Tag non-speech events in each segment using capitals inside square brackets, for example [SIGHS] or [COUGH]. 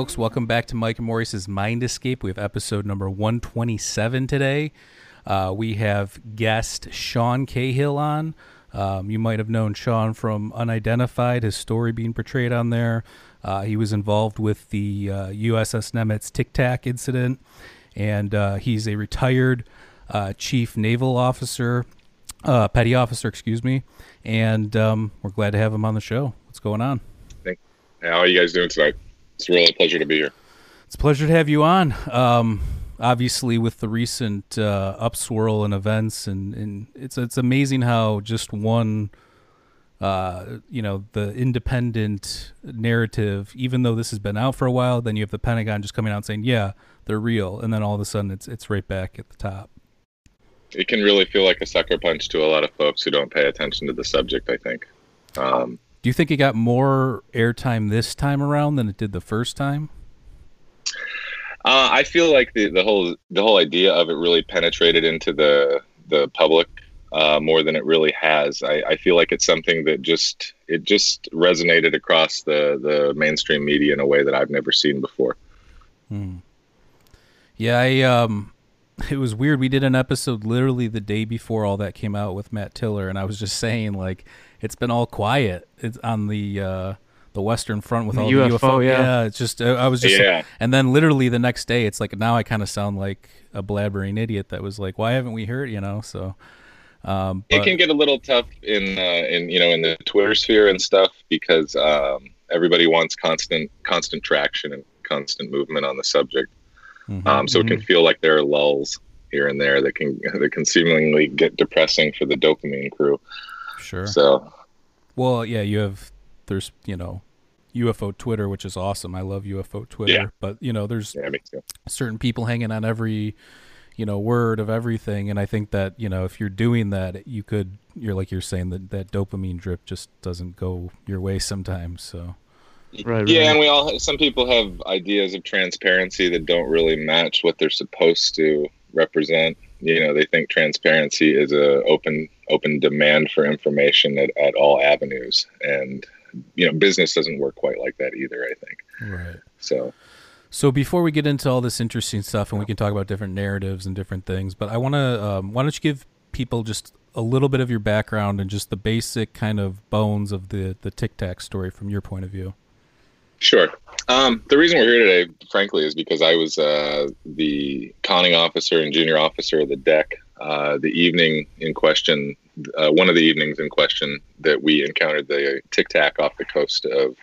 Folks, welcome back to Mike and Maurice's Mind Escape. We have episode number 127 today. Uh, we have guest Sean Cahill on. Um, you might have known Sean from Unidentified, his story being portrayed on there. Uh, he was involved with the uh, USS Nimitz Tic Tac incident, and uh, he's a retired uh, chief naval officer, uh, petty officer, excuse me. And um, we're glad to have him on the show. What's going on? How are you guys doing tonight? It's really a pleasure to be here. It's a pleasure to have you on. Um, obviously, with the recent uh, upswirl in events, and, and it's it's amazing how just one, uh, you know, the independent narrative, even though this has been out for a while, then you have the Pentagon just coming out saying, "Yeah, they're real," and then all of a sudden, it's it's right back at the top. It can really feel like a sucker punch to a lot of folks who don't pay attention to the subject. I think. Um, Do you think it got more airtime this time around than it did the first time? uh, I feel like the, the whole the whole idea of it really penetrated into the the public uh, more than it really has. I, I feel like it's something that just it just resonated across the the mainstream media in a way that I've never seen before. Yeah, I um [LAUGHS] it was weird. We did an episode literally the day before all that came out with Matt Tiller and I was just saying like it's been all quiet. It's on the uh the Western Front with The all UFO, the UFO. yeah. it's just uh, I was just Yeah. and then literally the next day it's like now I kind of sound like a blabbering idiot that was like why haven't we heard, you know? So um it can get a little tough in uh, in you know in the Twitter sphere and stuff because um, everybody wants constant constant traction and constant movement on the subject. Mhm. Um, so it can feel like there are lulls here and there that can that can seemingly get depressing for the dopamine crew. sure. So Well, yeah, you have there's, you know, UFO Twitter, which is awesome. I love UFO Twitter, Yeah. but you know, there's yeah, certain people hanging on every you know word of everything and i think that you know if you're doing that you could you're like you're saying that that dopamine drip just doesn't go your way sometimes so Right, Yeah, right. and we all some people have ideas of transparency that don't really match what they're supposed to represent. You know, they think transparency is a open open demand for information at, at all avenues, and you know, business doesn't work quite like that either. I think right so. so before we get into all this interesting stuff and we can talk about different narratives and different things but i want to um, why don't you give people just a little bit of your background and just the basic kind of bones of the the tic tac story from your point of view Sure. Um, the reason we're here today, frankly, is because I was uh, the conning officer and junior officer of the deck uh, the evening in question, uh, one of the evenings in question that we encountered the Tic Tac off the coast of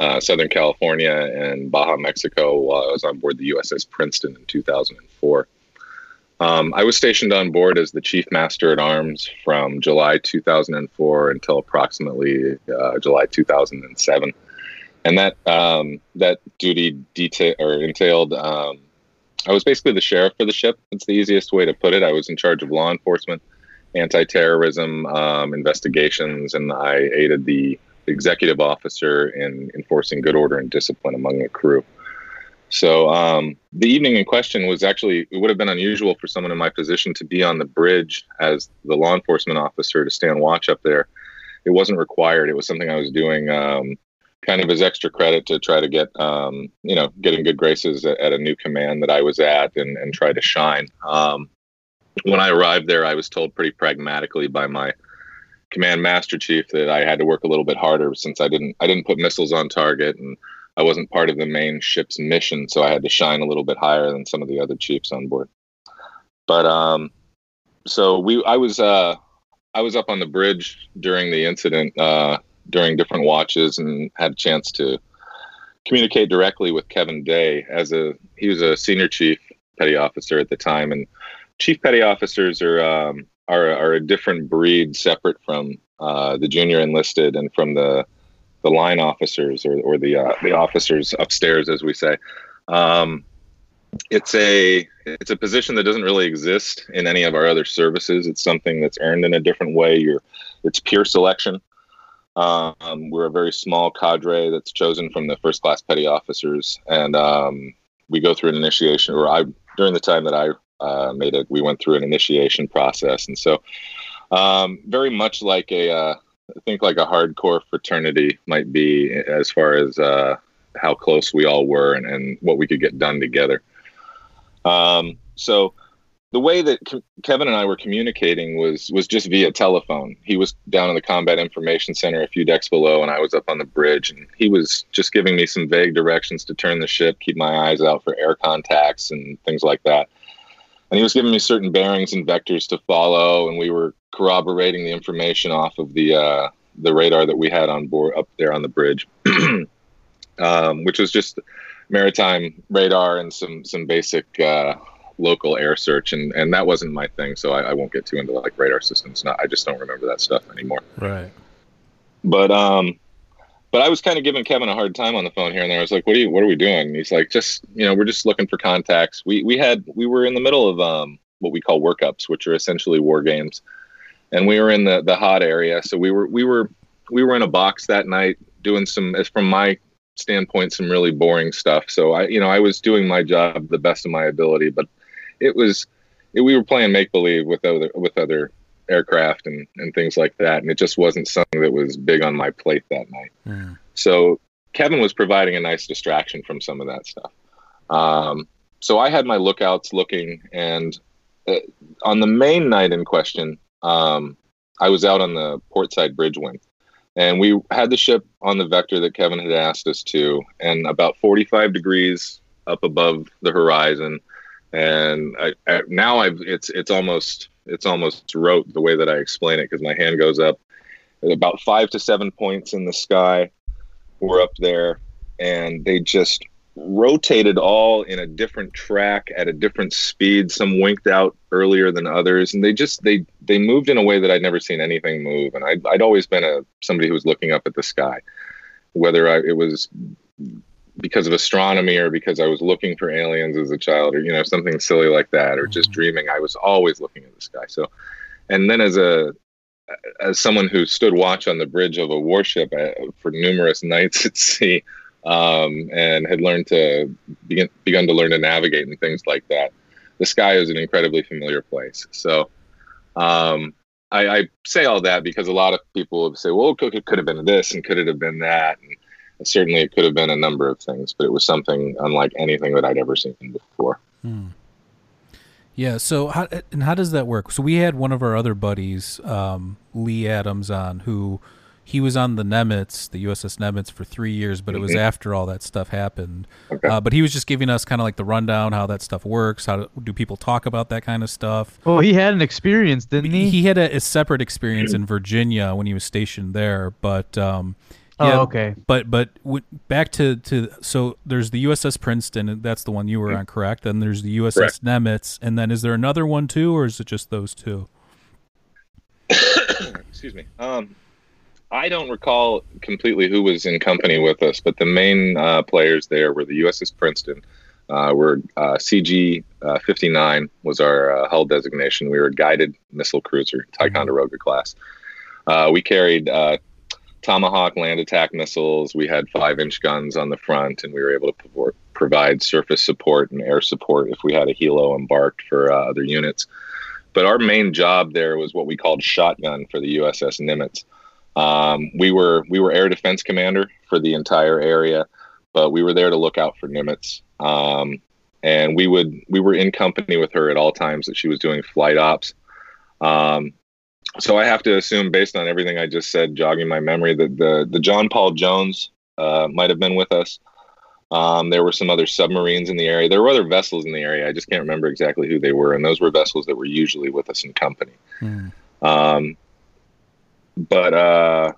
uh, Southern California and Baja, Mexico, while I was on board the USS Princeton in 2004. Um, I was stationed on board as the chief master at arms from July 2004 until approximately uh, July 2007 and that um, that duty detail or entailed um, I was basically the sheriff for the ship. It's the easiest way to put it. I was in charge of law enforcement, anti-terrorism um, investigations, and I aided the executive officer in enforcing good order and discipline among the crew. So um, the evening in question was actually it would have been unusual for someone in my position to be on the bridge as the law enforcement officer to stand watch up there. It wasn't required. It was something I was doing um, kind of as extra credit to try to get um, you know get in good graces at, at a new command that I was at and, and try to shine. Um, when I arrived there, I was told pretty pragmatically by my command master chief that I had to work a little bit harder since I didn't I didn't put missiles on target and I wasn't part of the main ship's mission, so I had to shine a little bit higher than some of the other chiefs on board. But um, so we I was uh, I was up on the bridge during the incident. Uh, during different watches and had a chance to communicate directly with Kevin Day as a he was a senior chief petty officer at the time and chief petty officers are um, are are a different breed separate from uh, the junior enlisted and from the the line officers or, or the uh, the officers upstairs, as we say. Um, it's a it's a position that doesn't really exist in any of our other services. It's something that's earned in a different way. You're it's pure selection. Um, we're a very small cadre that's chosen from the first class petty officers, and um, we go through an initiation. Or I during the time that I uh, made it, we went through an initiation process, and so um, very much like a uh, I think like a hardcore fraternity might be as far as uh, how close we all were and, and what we could get done together. Um, so the way that Kevin and I were communicating was was just via telephone. He was down in the combat information center a few decks below, and I was up on the bridge, and he was just giving me some vague directions to turn the ship, keep my eyes out for air contacts and things like that. And he was giving me certain bearings and vectors to follow, and we were corroborating the information off of the uh, the radar that we had on board up there on the bridge, [CLEARS THROAT] um, which was just maritime radar and some some basic uh, local air search, and and that wasn't my thing, so I, I, won't get too into like radar systems. Not, I just don't remember that stuff anymore. Right. But um, but I was kind of giving Kevin a hard time on the phone here and there. I was like, "What are you? What are we doing?" And he's like, "Just you know, we're just looking for contacts. We we had we were in the middle of um what we call workups, which are essentially war games, and we were in the the hot area. So we were we were we were in a box that night doing some, as from my standpoint, some really boring stuff. So I, you know, I was doing my job the best of my ability, but it was, it, we were playing make believe with other with other aircraft and and things like that, and it just wasn't something that was big on my plate that night. Mm. So Kevin was providing a nice distraction from some of that stuff. Um, so I had my lookouts looking, and uh, on the main night in question, um, I was out on the portside bridge wing, and we had the ship on the vector that Kevin had asked us to, and about 45 degrees up above the horizon. And I, I, now I've it's it's almost it's almost rote the way that I explain it because my hand goes up about five to seven points in the sky. We're up there, and they just rotated all in a different track at a different speed some winked out earlier than others and they just they they moved in a way that i'd never seen anything move and i'd, I'd always been a somebody who was looking up at the sky whether I, it was because of astronomy or because i was looking for aliens as a child or you know something silly like that or just mm-hmm. dreaming i was always looking at the sky so and then as a as someone who stood watch on the bridge of a warship uh, for numerous [LAUGHS] nights at sea um, and had learned to begin begun to learn to navigate and things like that. The sky is an incredibly familiar place. So um, I, I, say all that because a lot of people say, "Well, it could have been this and could it have been that," and certainly it could have been a number of things, but it was something unlike anything that I'd ever seen before. Hmm. Yeah. So how and how does that work? So we had one of our other buddies, um, Lee Adams, on who he was on the Nimitz, the USS Nimitz, for three years, but mm-hmm. it was mm-hmm. after all that stuff happened. Okay. Uh, but he was just giving us kind of like the rundown, how that stuff works. How do, do, people talk about that kind of stuff? Well, he had an experience, didn't he? He had a, a separate experience in Virginia when he was stationed there, but. Um, oh, yeah, oh, okay. But but w- back to to so there's the USS Princeton, and that's the one you were mm-hmm. on, correct? Then there's the USS correct. Nimitz, and then is there another one too, or is it just those two? [COUGHS] Excuse me. Um, I don't recall completely who was in company with us, but the main uh, players there were the USS Princeton. Uh, we're uh, CG uh, 59 was our uh, hull designation. We were a guided missile cruiser, Ticonderoga class. Uh, we carried Tomahawk land attack missiles. We had five inch guns on the front, and we were able to provide surface support and air support if we had a helo embarked for other units. But our main job there was what we called shotgun for the USS Nimitz. Um, we were we were air defense commander for the entire area, but we were there to look out for Nimitz. Um, and we would we were in company with her at all times that she was doing flight ops. Um, so I have to assume, based on everything I just said, jogging my memory, that the the John Paul Jones uh, might have been with us. Um, there were some other submarines in the area. There were other vessels in the area. I just can't remember exactly who they were, and those were vessels that were usually with us in company. Mm. Um, but uh,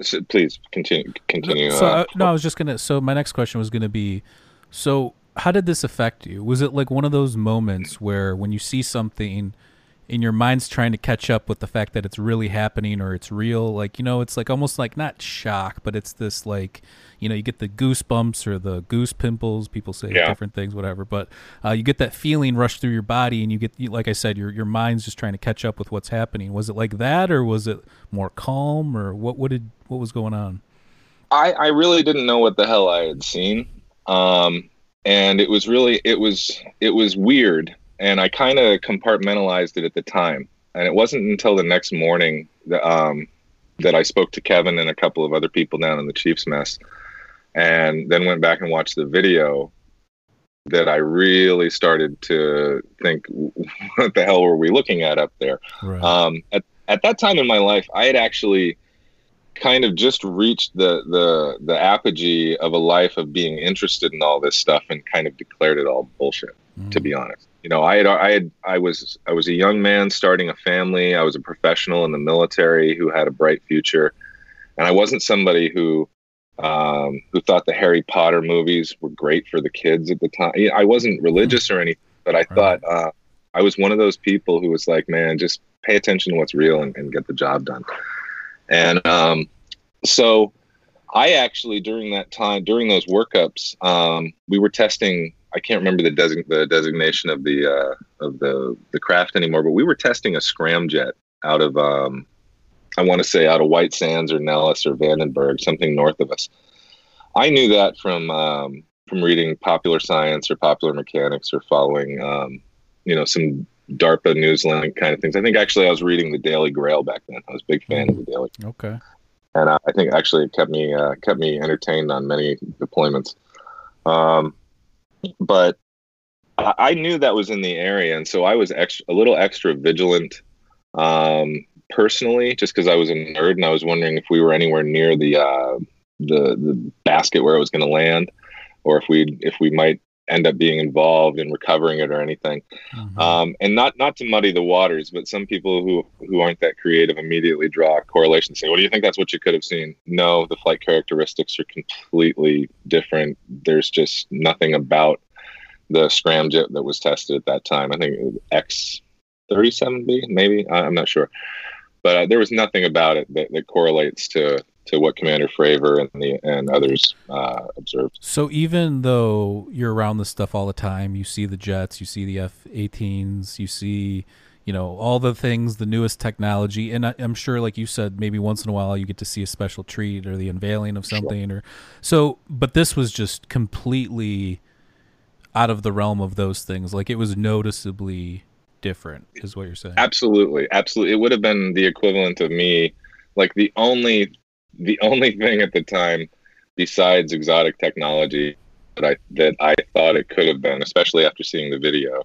so please continue. Continue. So uh, no, I was just gonna. So my next question was gonna be, so how did this affect you? Was it like one of those moments where when you see something, and your mind's trying to catch up with the fact that it's really happening or it's real. Like you know, it's like almost like not shock, but it's this like you know you get the goosebumps or the goose pimples. People say Yeah. different things, whatever. But uh, you get that feeling rush through your body, and you get like I said, your your mind's just trying to catch up with what's happening. Was it like that, or was it more calm, or what? What did what was going on? I, I really didn't know what the hell I had seen. Um, and it was really it was it was weird and I kind of compartmentalized it at the time. And it wasn't until the next morning that um, that I spoke to Kevin and a couple of other people down in the Chiefs mess and then went back and watched the video that I really started to think [LAUGHS] what the hell were we looking at up there? Right. um, at, at that time in my life i had actually kind of just reached the the the apogee of a life of being interested in all this stuff and kind of declared it all bullshit to be honest you know i had i had i was i was a young man starting a family. I was a professional in the military who had a bright future. And i wasn't somebody who um, who thought the harry potter movies were great for the kids at the time. I wasn't religious or anything but i thought uh, i was one of those people who was like man just pay attention to what's real and, and get the job done. And um, so I actually during that time during those workups um, we were testing I can't remember the, design, the designation of the uh, of the the craft anymore but we were testing a scramjet out of um, I want to say out of White Sands or Nellis or Vandenberg something north of us I knew that from um, from reading popular science or popular mechanics or following um, you know some DARPA Newslink kind of things. I think actually I was reading the Daily Grail back then. I was a big fan of the Daily, okay. and uh, I think actually it kept me uh, kept me entertained on many deployments. Um, but I, knew that was in the area, and so I was extra, a little extra vigilant um, personally, just because I was a nerd and I was wondering if we were anywhere near the uh, the the basket where it was going to land, or if we if we might end up being involved in recovering it or anything. Mhm. Um, and not not to muddy the waters, but some people who who aren't that creative immediately draw a correlation. Say, "Well, do you think that's what you could have seen?" No, the flight characteristics are completely different. There's just nothing about the scramjet that was tested at that time. I think it was X thirty seven B, maybe I- I'm not sure, but uh, there was nothing about it that, that correlates to to what Commander Fravor and the and others uh, observed. So even though you're around this stuff all the time, you see the jets, you see the F-18s, you see, you know, all the things, the newest technology, and I, I'm sure, like you said, maybe once in a while you get to see a special treat or the unveiling of something, or so. But this was just completely out of the realm of those things. Like it was noticeably different, is what you're saying. Absolutely, absolutely. It would have been the equivalent of me, like the only, the only thing at the time, besides exotic technology, that I that I thought it could have been, especially after seeing the video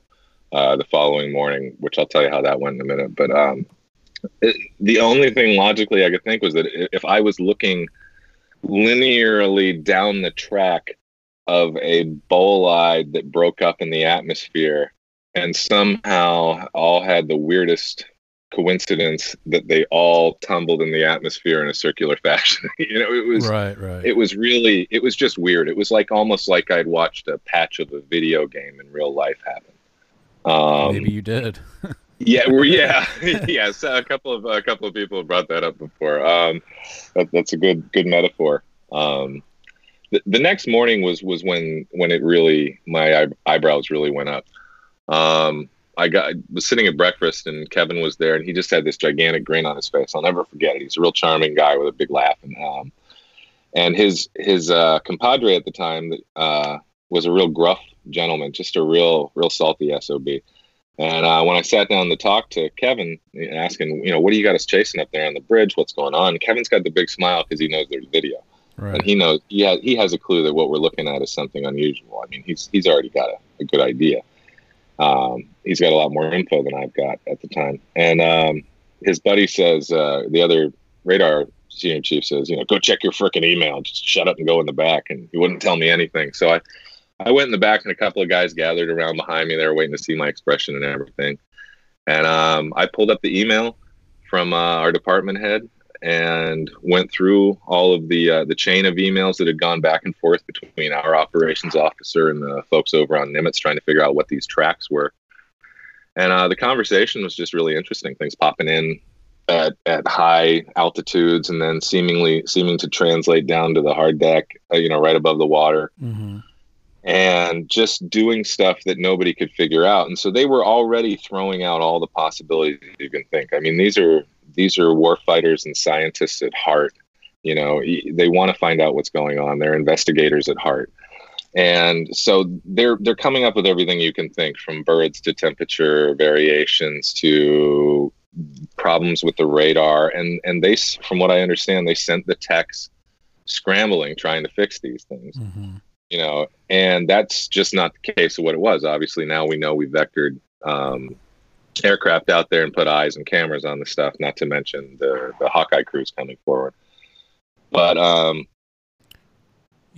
uh, the following morning, which I'll tell you how that went in a minute. But um, it, the only thing logically I could think was that if I was looking linearly down the track of a bolide that broke up in the atmosphere and somehow all had the weirdest coincidence that they all tumbled in the atmosphere in a circular [LAUGHS] fashion. [LAUGHS] you know, it was right, right. it was really it was just weird. It was like almost like I'd watched a patch of a video game in real life happen. Um, maybe you did. [LAUGHS] yeah, we're, yeah, yes. A couple of a couple of people have brought that up before. Um, that, that's a good good metaphor. Um, the, the next morning was was when when it really my eye, eyebrows really went up. Um, I got was sitting at breakfast and Kevin was there and he just had this gigantic grin on his face. I'll never forget it. He's a real charming guy with a big laugh and um, and his his uh, compadre at the time uh, was a real gruff gentleman, just a real real salty sob. And uh, when I sat down to talk to Kevin, asking, you know, what do you got us chasing up there on the bridge? What's going on? Kevin's got the big smile because he knows there's video, Right. and he knows he has he has a clue that what we're looking at is something unusual. I mean, he's he's already got a, a good idea. Um, he's got a lot more info than I've got at the time. And um, his buddy says, uh, the other radar senior chief says, you know, go check your freaking email. Just shut up and go in the back. And he wouldn't tell me anything. So I, I went in the back and a couple of guys gathered around behind me. They were waiting to see my expression and everything. And um, I pulled up the email from uh, our department head and went through all of the uh, the chain of emails that had gone back and forth between our operations officer and the folks over on Nimitz trying to figure out what these tracks were. And uh, the conversation was just really interesting. Things popping in at, at high altitudes and then seemingly seeming to translate down to the hard deck, uh, you know, right above the water. Mm-hmm. And just doing stuff that nobody could figure out. And so they were already throwing out all the possibilities you can think. I mean, these are these are war fighters and scientists at heart. You know, they want to find out what's going on. They're investigators at heart and so they're they're coming up with everything you can think from birds to temperature variations to problems with the radar and and they from what i understand they sent the techs scrambling trying to fix these things mm-hmm. You know and that's just not the case of what it was. Obviously now we know we vectored um, aircraft out there and put eyes and cameras on the stuff not to mention the the hawkeye crews coming forward. But um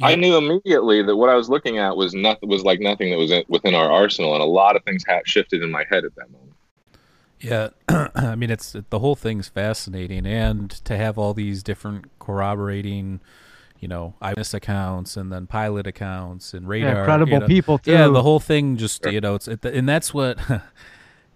I knew immediately that what I was looking at was nothing was like nothing that was in, within our arsenal, and a lot of things had shifted in my head at that moment. Yeah, [CLEARS THROAT] I mean, it's the whole thing's fascinating, and to have all these different corroborating, you know, eyewitness accounts and then pilot accounts and radar, yeah, credible you know, people too. Yeah, the whole thing just you know, it's and that's what [LAUGHS]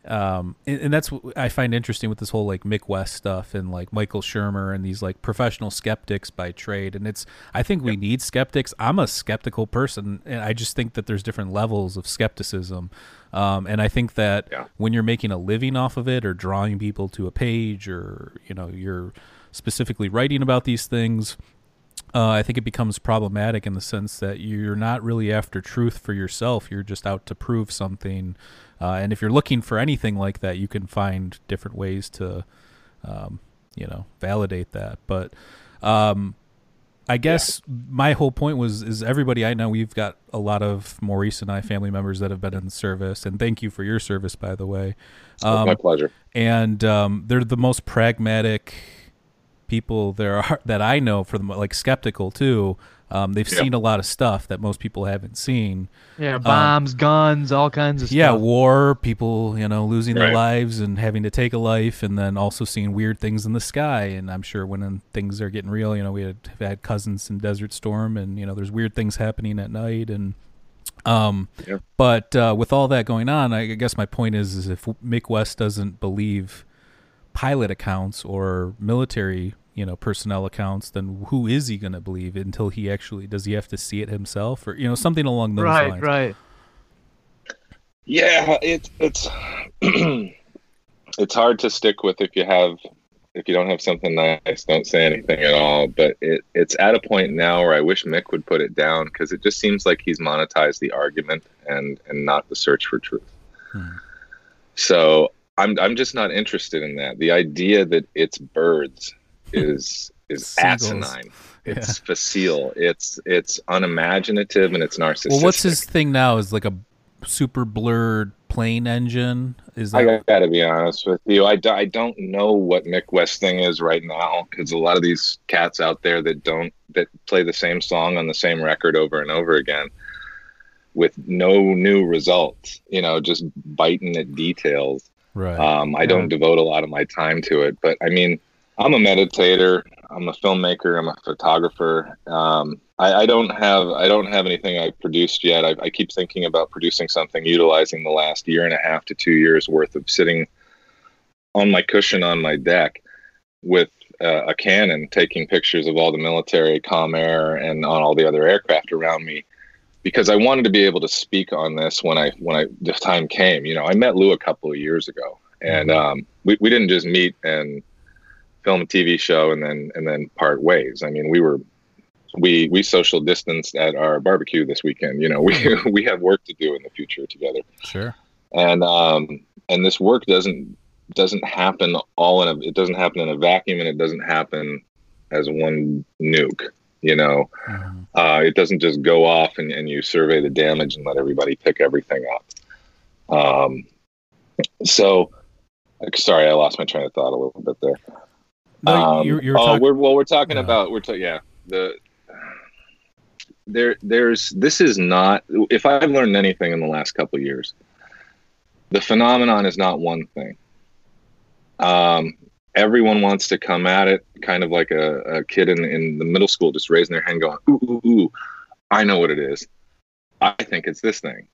um and, and, that's what i find interesting with this whole like mick west stuff and like michael shermer and these like professional skeptics by trade. And it's i think we need skeptics. I'm a skeptical person and i just think that there's different levels of skepticism. Um, and i think that yeah. when you're making a living off of it or drawing people to a page or you know you're specifically writing about these things uh, I think it becomes problematic in the sense that you're not really after truth for yourself. You're just out to prove something uh, and if you're looking for anything like that, you can find different ways to, um, you know, validate that. But um, I guess yeah. my whole point was is everybody I know we've got a lot of Maurice and I family members that have been in the service, and thank you for your service, by the way. Um, my pleasure. And um, they're the most pragmatic people there are [LAUGHS] that I know for the like skeptical too. Um, they've seen a lot of stuff that most people haven't seen. Yeah, um, bombs, um, guns, all kinds of yeah, stuff. Yeah, war, people, you know, losing right. their lives and having to take a life, and then also seeing weird things in the sky. And I'm sure when things are getting real, you know, we had, had cousins in Desert Storm, and you know, there's weird things happening at night, and um, yeah. but uh, with all that going on, I guess my point is, is if Mick West doesn't believe pilot accounts or military you know personnel accounts then who is he going to believe until he actually does he have to see it himself or you know something along those right, lines right right. yeah it's it's [CLEARS THROAT] it's hard to stick with if you have if you don't have something nice don't say anything at all but it it's at a point now where i wish mick would put it down because it just seems like he's monetized the argument and and not the search for truth hmm. so i'm i'm just not interested in that the idea that it's birds is is asinine. It's yeah. facile. It's it's unimaginative and it's narcissistic. Well, what's his thing now? Is like a super blurred plane engine? Is that... I gotta be honest with you. I, I don't know what Mick West thing is right now because a lot of these cats out there that don't that play the same song on the same record over and over again with no new results. You know, just biting at details. Right. Um, I yeah. don't devote a lot of my time to it, but I mean I'm a meditator. I'm a filmmaker. I'm a photographer. Um, I, I, don't have I don't have anything I've produced yet. I, I, keep thinking about producing something utilizing the last year and a half to two years worth of sitting on my cushion on my deck with uh, a Canon, taking pictures of all the military, Com Air, and on all the other aircraft around me, because I wanted to be able to speak on this when I when I the time came. You know, I met Lue a couple of years ago, and mm-hmm. um, we we didn't just meet and film a TV show and then and then part ways. I mean, we were we we social distanced at our barbecue this weekend. You know, we [LAUGHS] we have work to do in the future together. Sure. And um and this work doesn't doesn't happen all in a it doesn't happen in a vacuum and it doesn't happen as one nuke. You know, mm-hmm. uh, it doesn't just go off and, and you survey the damage and let everybody pick everything up. Um, so, sorry, I lost my train of thought a little bit there. No, um, you're, you're oh, talk- we're, well, we're talking yeah. about we're talking yeah the there there's this is not if I've learned anything in the last couple years, the phenomenon is not one thing. Um, everyone wants to come at it kind of like a, a kid in, in the middle school just raising their hand going ooh ooh ooh I know what it is I think it's this thing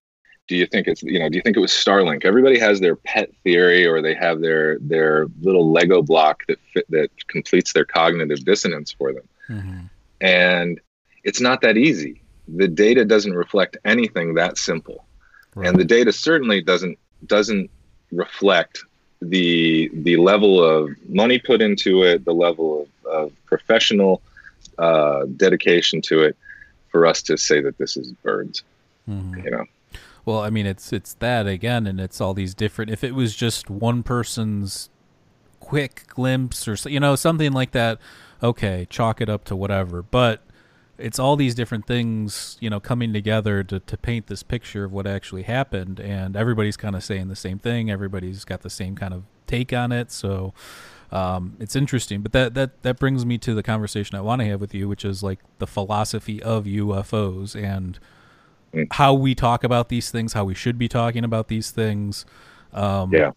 do you think it's you know do you think it was starlink everybody has their pet theory or they have their their little lego block that fit, that completes their cognitive dissonance for them Mm-hmm. and it's not that easy the data doesn't reflect anything that simple Right. and the data certainly doesn't doesn't reflect the the level of money put into it the level of, of professional uh, dedication to it for us to say that this is birds Mhm. you know Well, I mean, it's it's that again, and it's all these different. If it was just one person's quick glimpse or you know something like that, okay, chalk it up to whatever. But it's all these different things, you know, coming together to to paint this picture of what actually happened, and everybody's kind of saying the same thing. Everybody's got the same kind of take on it, so. Um, it's interesting, but that, that that brings me to the conversation I want to have with you, which is like the philosophy of UFOs and Mm. how we talk about these things, how we should be talking about these things. Um, Yeah.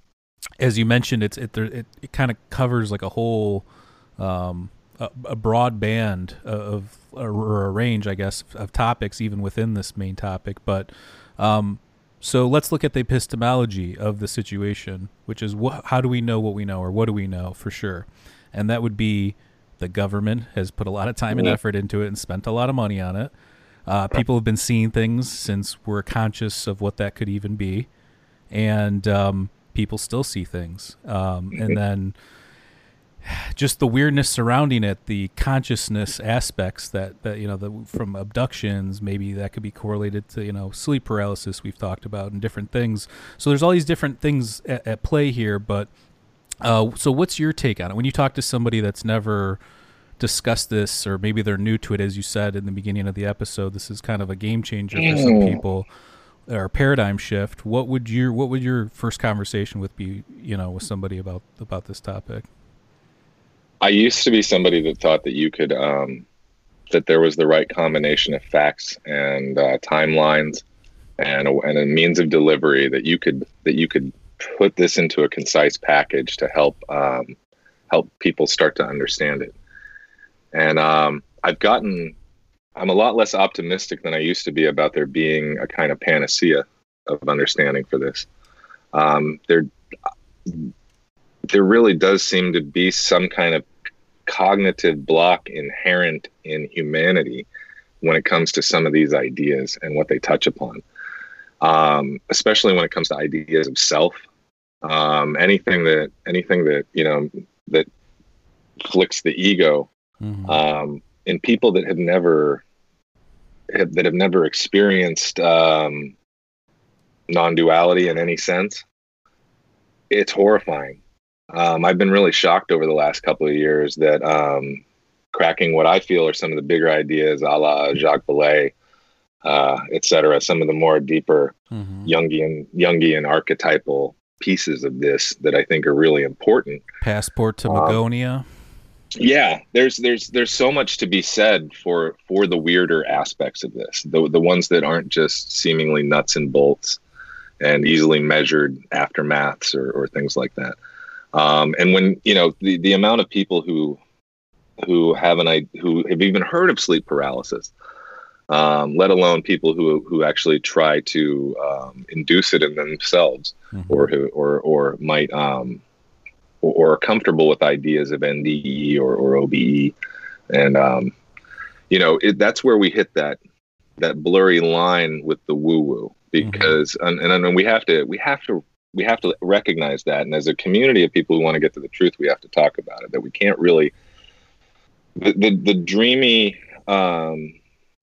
As you mentioned, it's it it, it kind of covers like a whole um, a, a broad band of or a range, I guess, of topics even within this main topic. But um, so let's look at the epistemology of the situation, which is wh- how do we know what we know, or what do we know for sure? And that would be the government has put a lot of time and effort into it and spent a lot of money on it. Uh, people have been seeing things since we're conscious of what that could even be, and um, people still see things. Um, and then just the weirdness surrounding it, the consciousness aspects that, that you know, the, from abductions, maybe that could be correlated to you know sleep paralysis we've talked about and different things. So there's all these different things at, at play here. But uh, so what's your take on it when you talk to somebody that's never discussed this, or maybe they're new to it, as you said in the beginning of the episode? This is kind of a game changer for some Mm. people or a paradigm shift. What would your what would your first conversation with be? You know, with somebody about about this topic. I used to be somebody that thought that you could, um, that there was the right combination of facts and uh, timelines, and a, and a means of delivery that you could that you could put this into a concise package to help um, help people start to understand it. And um, I've gotten, I'm a lot less optimistic than I used to be about there being a kind of panacea of understanding for this. Um, there, there really does seem to be some kind of cognitive block inherent in humanity when it comes to some of these ideas and what they touch upon, um, especially when it comes to ideas of self. Um, anything that anything that you know that flicks the ego Mhm. um, in people that have never have, that have never experienced um, non-duality in any sense it's horrifying um, i've been really shocked over the last couple of years that um, cracking what i feel are some of the bigger ideas a la jacques Vallée, uh, et cetera some of the more deeper Mhm. jungian jungian archetypal pieces of this that i think are really important Passport to Um, Magonia. Yeah there's there's there's so much to be said for for the weirder aspects of this the the ones that aren't just seemingly nuts and bolts and easily measured aftermaths or, or things like that um, and when you know the the amount of people who who haven't I who have even heard of sleep paralysis um, let alone people who who actually try to um, induce it in themselves Mhm. or who or or might um or, or are comfortable with ideas of NDE or, or OBE and um you know it, that's where we hit that that blurry line with the woo woo because and, and and we have to we have to we have to recognize that. And as a community of people who want to get to the truth we have to talk about it that we can't really the the, the dreamy um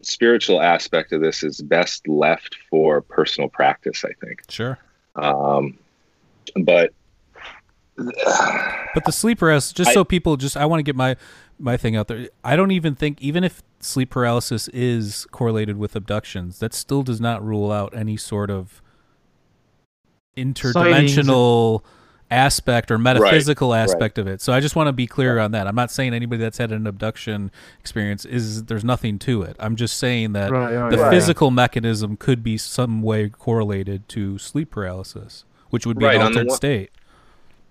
spiritual aspect of this is best left for personal practice i think. Sure. um, but But the sleep paralysis, just I- so people just, I want to get my my thing out there. I don't even think, even if sleep paralysis is correlated with abductions, that still does not rule out any sort of interdimensional aspect or metaphysical aspect of it. So I just want to be clear on that. I'm not saying anybody that's had an abduction experience is there's nothing to it. I'm just saying that Right, right, the right. physical mechanism could be some way correlated to sleep paralysis, which would be Right, an on the altered one- state.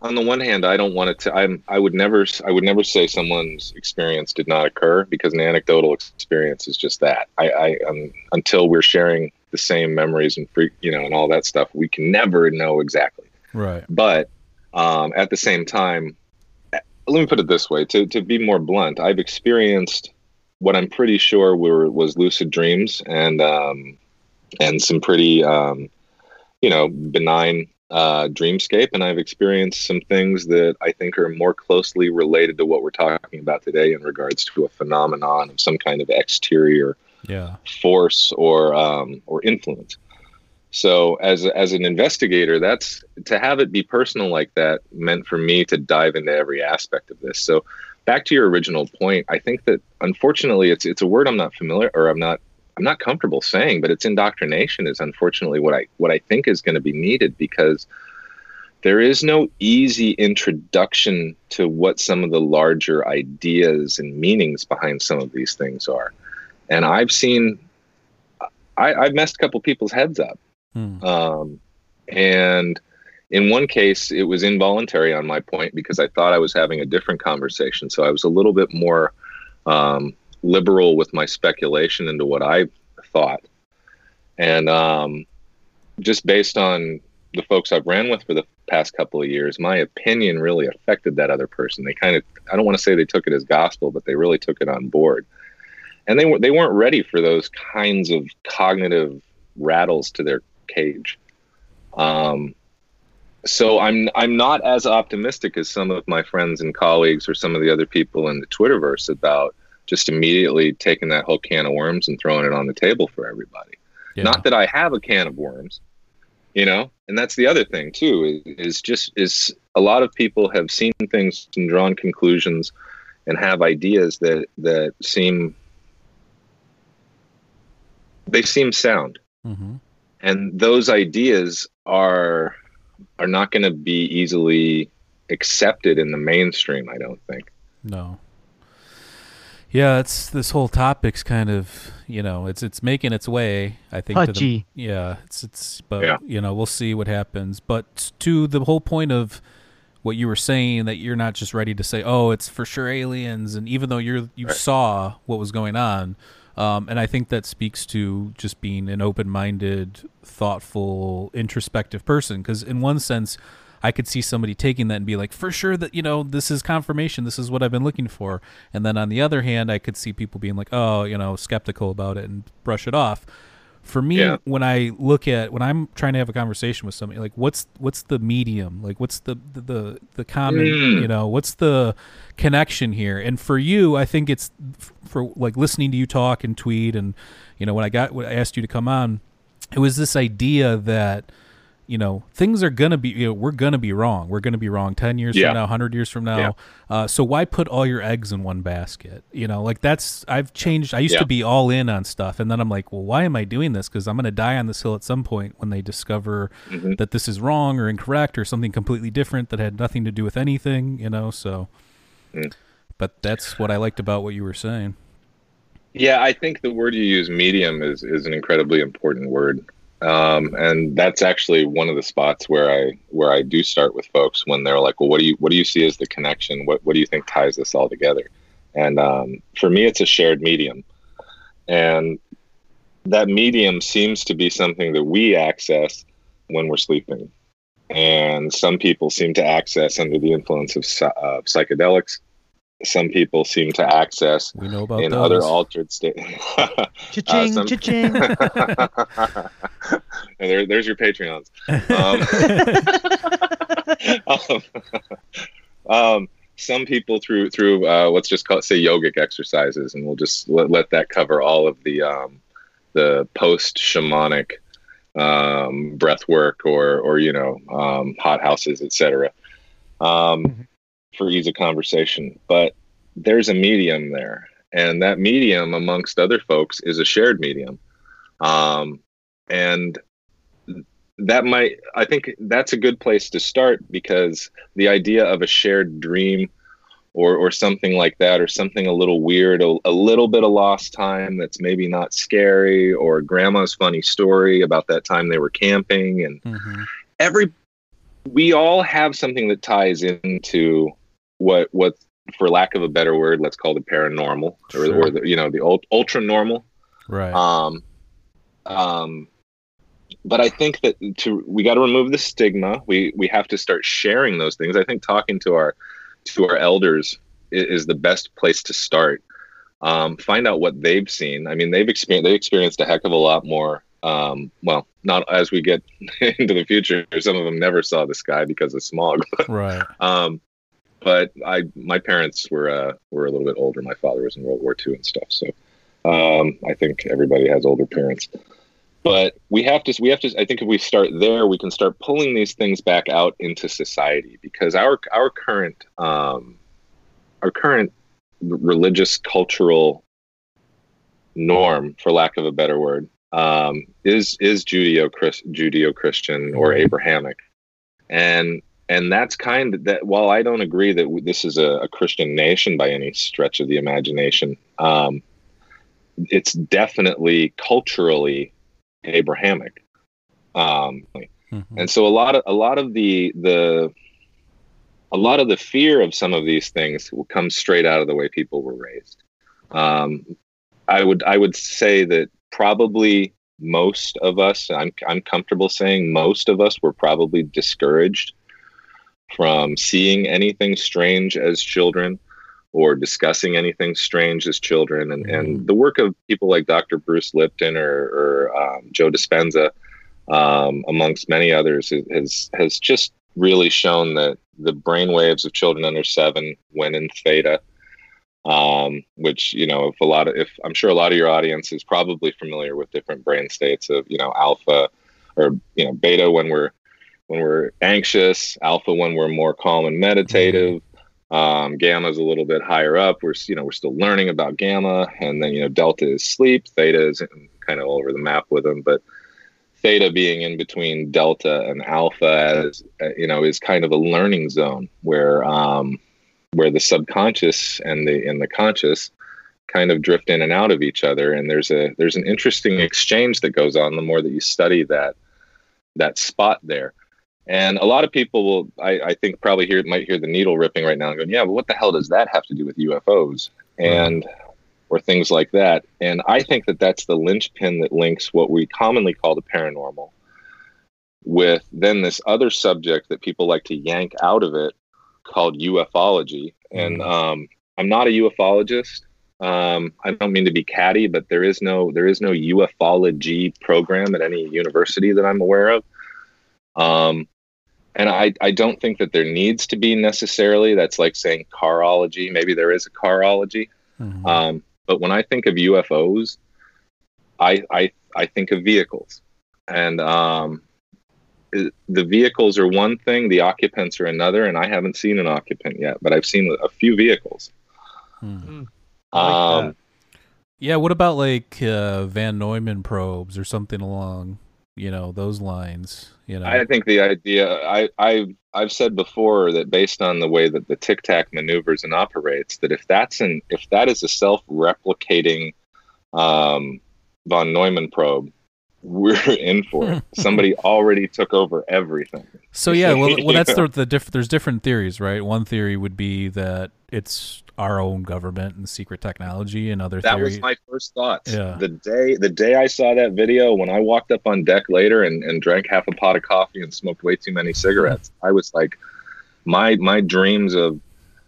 On the one hand, I don't want it to. I'm. I would never. I would never say someone's experience did not occur because an anecdotal experience is just that. I. I um, until we're sharing the same memories and freak, you know, and all that stuff. We can never know exactly. Right. But um, at the same time, eh, let me put it this way: to to be more blunt, I've experienced what I'm pretty sure were was lucid dreams and um, and some pretty um, you know benign uh, dreamscape, and I've experienced some things that I think are more closely related to what we're talking about today in regards to a phenomenon of some kind of exterior Yeah. force or um, or influence. So as as an investigator, that's to have it be personal like that meant for me to dive into every aspect of this. So back to your original point, I think that unfortunately it's it's a word I'm not familiar or I'm not I'm not comfortable saying, but it's indoctrination is unfortunately what I what I think is going to be needed because there is no easy introduction to what some of the larger ideas and meanings behind some of these things are. And I've seen I, I've messed a couple people's heads up. Hmm. Um, and in one case, it was involuntary on my point because I thought I was having a different conversation. So I was a little bit more um, liberal with my speculation into what I thought. And um, just based on the folks I've ran with for the past couple of years, my opinion really affected that other person. They kind of, I don't want to say they took it as gospel, but they really took it on board. And they, were, they weren't ready for those kinds of cognitive rattles to their cage. Um, so I'm I'm not as optimistic as some of my friends and colleagues or some of the other people in the Twitterverse about just immediately taking that whole can of worms and throwing it on the table for everybody. Yeah. Not that I have a can of worms, you know. And that's the other thing too is, is just is a lot of people have seen things and drawn conclusions and have ideas that that seem they seem sound hmm and those ideas are are not going to be easily accepted in the mainstream i don't think No. Yeah, it's this whole topic's kind of you know it's it's making its way. I think. To the, yeah, it's it's but Yeah. you know we'll see what happens. But to the whole point of what you were saying that you're not just ready to say oh it's for sure aliens and even though you're you Right. saw what was going on um, and i think that speaks to just being an open-minded thoughtful introspective person because in one sense i could see somebody taking that and be like for sure that you know this is confirmation. This is what i've been looking for. And then on the other hand i could see people being like oh you know skeptical about it and brush it off. For me Yeah. when i look at when i'm trying to have a conversation with somebody like what's what's the medium? Like what's the the the, the common Mm. you know what's the connection here? And for you i think it's f- for like listening to you talk and tweet and you know when i got when i asked you to come on it was this idea that you know things are gonna be you know, we're gonna be wrong we're gonna be wrong 10 years Yeah. from now 100 years from now Yeah. uh, so why put all your eggs in one basket you know like that's i've changed i used Yeah. to be all in on stuff and then i'm like well why am i doing this because i'm gonna die on this hill at some point when they discover Mhm. that this is wrong or incorrect or something completely different that had nothing to do with anything you know so Mm. but that's what i liked about what you were saying yeah i think the word you use medium is is an incredibly important word um, and that's actually one of the spots where i where i do start with folks when they're like well what do you what do you see as the connection? What what do you think ties this all together? And um, for me it's a shared medium. And that medium seems to be something that we access when we're sleeping. And some people seem to access under the influence of psy- psychedelics some people seem to access we know about in those. other altered states [LAUGHS] Cha-ching, some- cha-ching. [LAUGHS] there, there's your patreons um, [LAUGHS] um, um, some people through through uh, let's just call it say yogic exercises and we'll just let, let that cover all of the um, the post shamanic um, breath work or or you know um, hot houses etc um, Mhm. For ease of conversation but there's a medium there and that medium amongst other folks is a shared medium um, and that might i think that's a good place to start because the idea of a shared dream or or something like that or something a little weird a, a little bit of lost time that's maybe not scary or grandma's funny story about that time they were camping and Mhm. every we all have something that ties into what what for lack of a better word let's call it paranormal or, Sure. or the, you know the ult- ultra normal right um, um, but I think that to we got to remove the stigma. We we have to start sharing those things. I think talking to our to our elders is, is the best place to start. Um, find out what they've seen. I mean, they've experienced they experienced a heck of a lot more. Um, well, not as we get [LAUGHS] into the future. Some of them never saw the sky because of smog. [LAUGHS] Right. um, but I my parents were uh, were a little bit older. My father was in World War II and stuff. So um, I think everybody has older parents. But we have to we have to I think if we start there, we can start pulling these things back out into society because our our current um, our current religious cultural norm, for lack of a better word, um, is is Judeo Judeo Christian or Abrahamic, and and that's kind of that. While I don't agree that this is a, a Christian nation by any stretch of the imagination, um, it's definitely culturally Abrahamic. Um, mm-hmm. And so a lot of a lot of the the a lot of the fear of some of these things will come straight out of the way people were raised. Um, I would I would say that probably most of us, I'm I'm comfortable saying most of us were probably discouraged from seeing anything strange as children or discussing anything strange as children. And, and mm-hmm. the work of people like Dr. Bruce Lipton or, or um, Joe Dispenza, um, amongst many others, has, has just really shown that the brain waves of children under seven when in theta, um, which, you know, if a lot of, if I'm sure a lot of your audience is probably familiar with different brain states of, you know, alpha or, you know, beta when we're when we're anxious, alpha when we're more calm and meditative. Um, gamma is a little bit higher up. We're you know we're still learning about gamma, and then you know delta is sleep, theta is kind of all over the map with them, but theta being in between delta and alpha as uh, you know is kind of a learning zone where um, where the subconscious and the and the conscious kind of drift in and out of each other and there's a there's an interesting exchange that goes on the more that you study that that spot there and a lot of people will, I, I think, probably hear might hear the needle ripping right now and going, "Yeah, but what the hell does that have to do with UFOs?" and or things like that. And I think that that's the linchpin that links what we commonly call the paranormal with then this other subject that people like to yank out of it called ufology. And mm-hmm. um, I'm not a ufologist. Um, I don't mean to be catty, but there is no there is no ufology program at any university that I'm aware of. Um, and I, I don't think that there needs to be necessarily. That's like saying carology. Maybe there is a carology. Mm-hmm. um, but when i think of ufos i i, I think of vehicles. And um, the vehicles are one thing the occupants are another and i haven't seen an occupant yet but i've seen a few vehicles. Hmm. like um, yeah what about like uh, von Neumann probes or something along you know those lines you know i think the idea i i i've said before that based on the way that the tic tac maneuvers and operates that if that's an if that is a self-replicating um, von neumann probe we're [LAUGHS] in for it. [LAUGHS] Somebody already took over everything. So yeah, well, well that's the, [LAUGHS] the diff- there's different theories, right? One theory would be that it's our own government and secret technology and other things. that was my first thoughts yeah. the day the day i saw that video when i walked up on deck later and, and drank half a pot of coffee and smoked way too many cigarettes i was like my my dreams of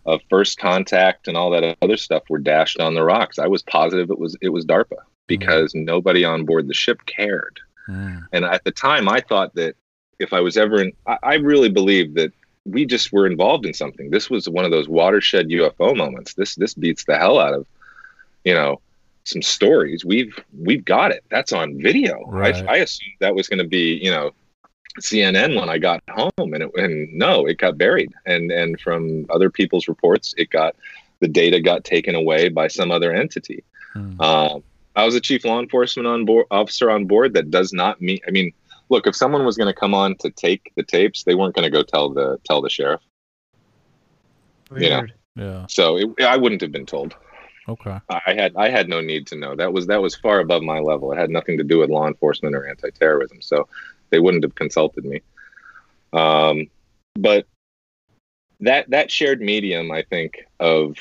of first contact and all that other stuff were dashed on the rocks i was positive it was it was darpa because mm. nobody on board the ship cared mm. and at the time i thought that if i was ever in I, I really believed that we just were involved in something. This was one of those watershed UFO moments. This this beats the hell out of, you know, some stories. We've we've got it. That's on video. Right. I, I assumed that was going to be you know CNN when I got home, and it, and no, it got buried. And and from other people's reports, it got the data got taken away by some other entity. Hmm. Uh, I was a chief law enforcement on board officer on board. That does not mean. I mean, look, if someone was going to come on to take the tapes, they weren't going to go tell the tell the sheriff. Weird. You know, yeah. So it, I wouldn't have been told. Okay. I had I had no need to know. That was that was far above my level. It had nothing to do with law enforcement or anti-terrorism. So they wouldn't have consulted me. Um, but that that shared medium, I think, of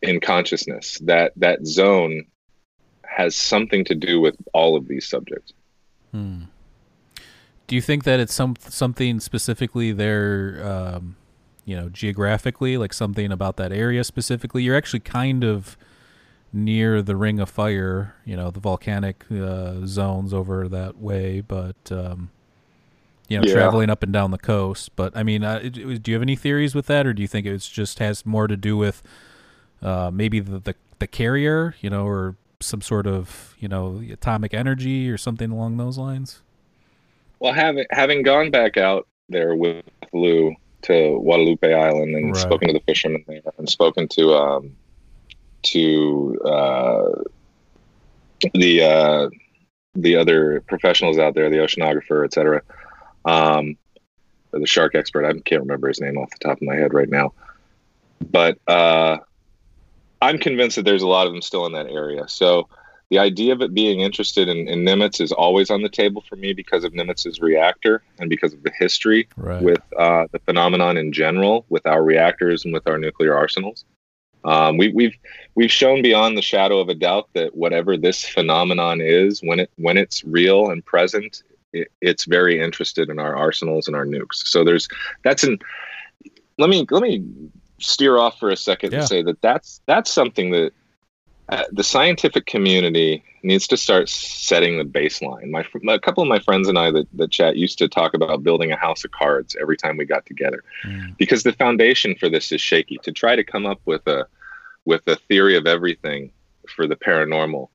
in consciousness, that that zone has something to do with all of these subjects. Hmm. Do you think that it's some something specifically there, um, you know, geographically, like something about that area specifically? You're actually kind of near the Ring of Fire, you know, the volcanic uh, zones over that way, but um, you know, Yeah. traveling up and down the coast. But I mean, uh, it- it- do you have any theories with that, or do you think it just has more to do with uh, maybe the, the the carrier, you know, or some sort of you know atomic energy or something along those lines? Well, having having gone back out there with Lue to Guadalupe Island and Right. spoken to the fishermen there and spoken to um, to uh, the uh, the other professionals out there, the oceanographer, etc. um, the shark expert. I can't remember his name off the top of my head right now, but uh, I'm convinced that there's a lot of them still in that area. So the idea of it being interested in, in Nimitz is always on the table for me because of Nimitz's reactor and because of the history Right. with uh, the phenomenon in general, with our reactors and with our nuclear arsenals. Um, we, we've we've shown beyond the shadow of a doubt that whatever this phenomenon is, when it when it's real and present, it, it's very interested in our arsenals and our nukes. So there's that's an let me let me steer off for a second Yeah. and say that that's that's something that uh, the scientific community needs to start setting the baseline. My a couple of my friends and I that, that chat used to talk about building a house of cards every time we got together Mm. because the foundation for this is shaky. To try to come up with a with a theory of everything for the paranormal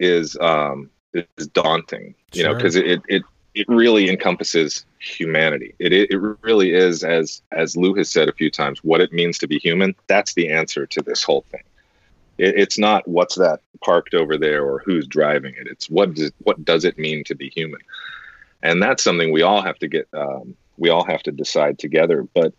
is um, is daunting. You know, because it, it it really encompasses humanity. It it really is as as Lue has said a few times. What it means to be human. That's the answer to this whole thing. It, it's not what's that parked over there or who's driving it. It's what does what does it mean to be human, and that's something we all have to get. Um, we all have to decide together. But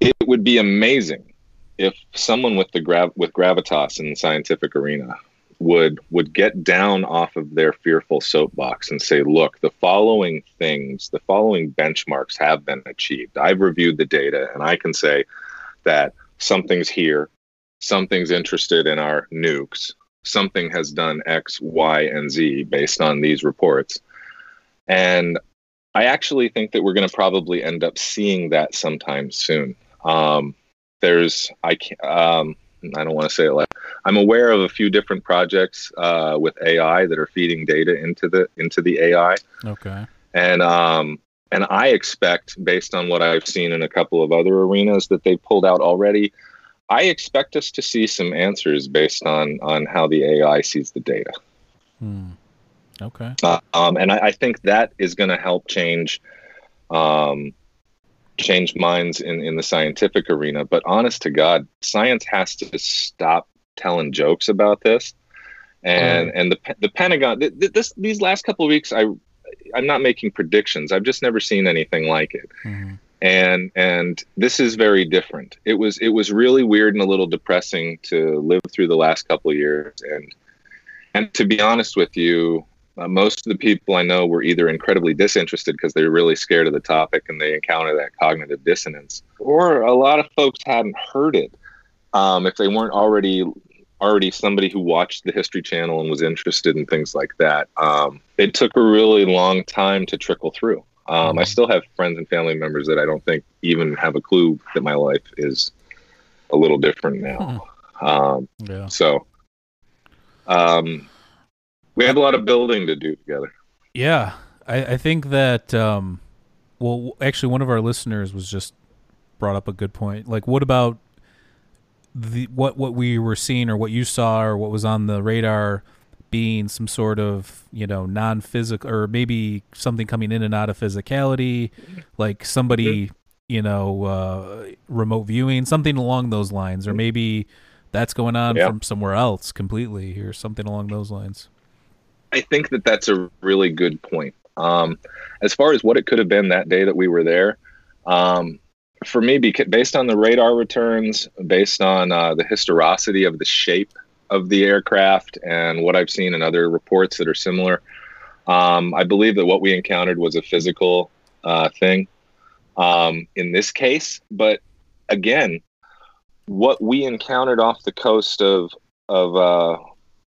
it would be amazing if someone with the grav with gravitas in the scientific arena would would get down off of their fearful soapbox and say, look, the following things, the following benchmarks have been achieved. I've reviewed the data and I can say that something's here, something's interested in our nukes, something has done X, Y, and Z based on these reports. And I actually think that we're going to probably end up seeing that sometime soon. Um, there's I can't, um, I don't want to say it like I'm aware of a few different projects uh, with AI that are feeding data into the into the AI, Okay. and um, and I expect based on what I've seen in a couple of other arenas that they've pulled out already. I expect us to see some answers based on on how the AI sees the data. Hmm. Okay. Uh, um, and I, I think that is going to help change um, change minds in, in the scientific arena. But honest to God, science has to stop telling jokes about this. And and the the Pentagon th- th- this these last couple of weeks, I I'm not making predictions. I've just never seen anything like it Mhm. And and this is very different. It was it was really weird and a little depressing to live through the last couple of years. And and to be honest with you uh, most of the people i know were either incredibly disinterested because they were really scared of the topic and they encounter that cognitive dissonance or a lot of folks hadn't heard it. Um, if they weren't already already somebody who watched the history channel and was interested in things like that um, it took a really long time to trickle through um, I still have friends and family members that I don't think even have a clue that my life is a little different now. Um, Yeah. so um, we have a lot of building to do together. Yeah, I, I think that. Um, well, actually, one of our listeners was just brought up a good point. Like, what about the what what we were seeing, or what you saw, or what was on the radar, being some sort of you know non-physical, or maybe something coming in and out of physicality, like somebody you know uh, remote viewing, something along those lines, or maybe that's going on Yeah. from somewhere else completely, or something along those lines. I think that that's a really good point. Um, as far as what it could have been that day that we were there, um, for me, beca- based on the radar returns, based on uh, the historicity of the shape of the aircraft, and what I've seen in other reports that are similar, um, I believe that what we encountered was a physical uh, thing um, in this case. But again, what we encountered off the coast of of uh,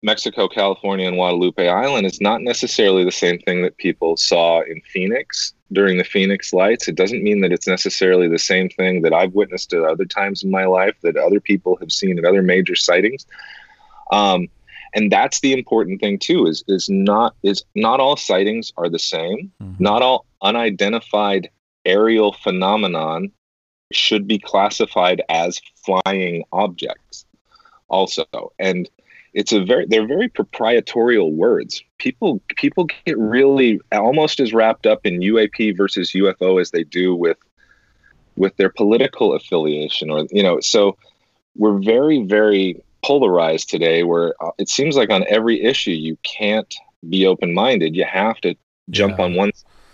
Mexico, California, and Guadalupe Island is not necessarily the same thing that people saw in Phoenix during the Phoenix lights. It doesn't mean that it's necessarily the same thing that I've witnessed at other times in my life that other people have seen at other major sightings. Um, and that's the important thing too is is not is not all sightings are the same. Mm-hmm. Not all unidentified aerial phenomenon should be classified as flying objects also and it's a very they're very proprietorial words people people get really almost as wrapped up in uap versus ufo as they do with with their political affiliation or you know so we're very very polarized today where uh, it seems like on every issue you can't be open-minded you have to jump Yeah. on one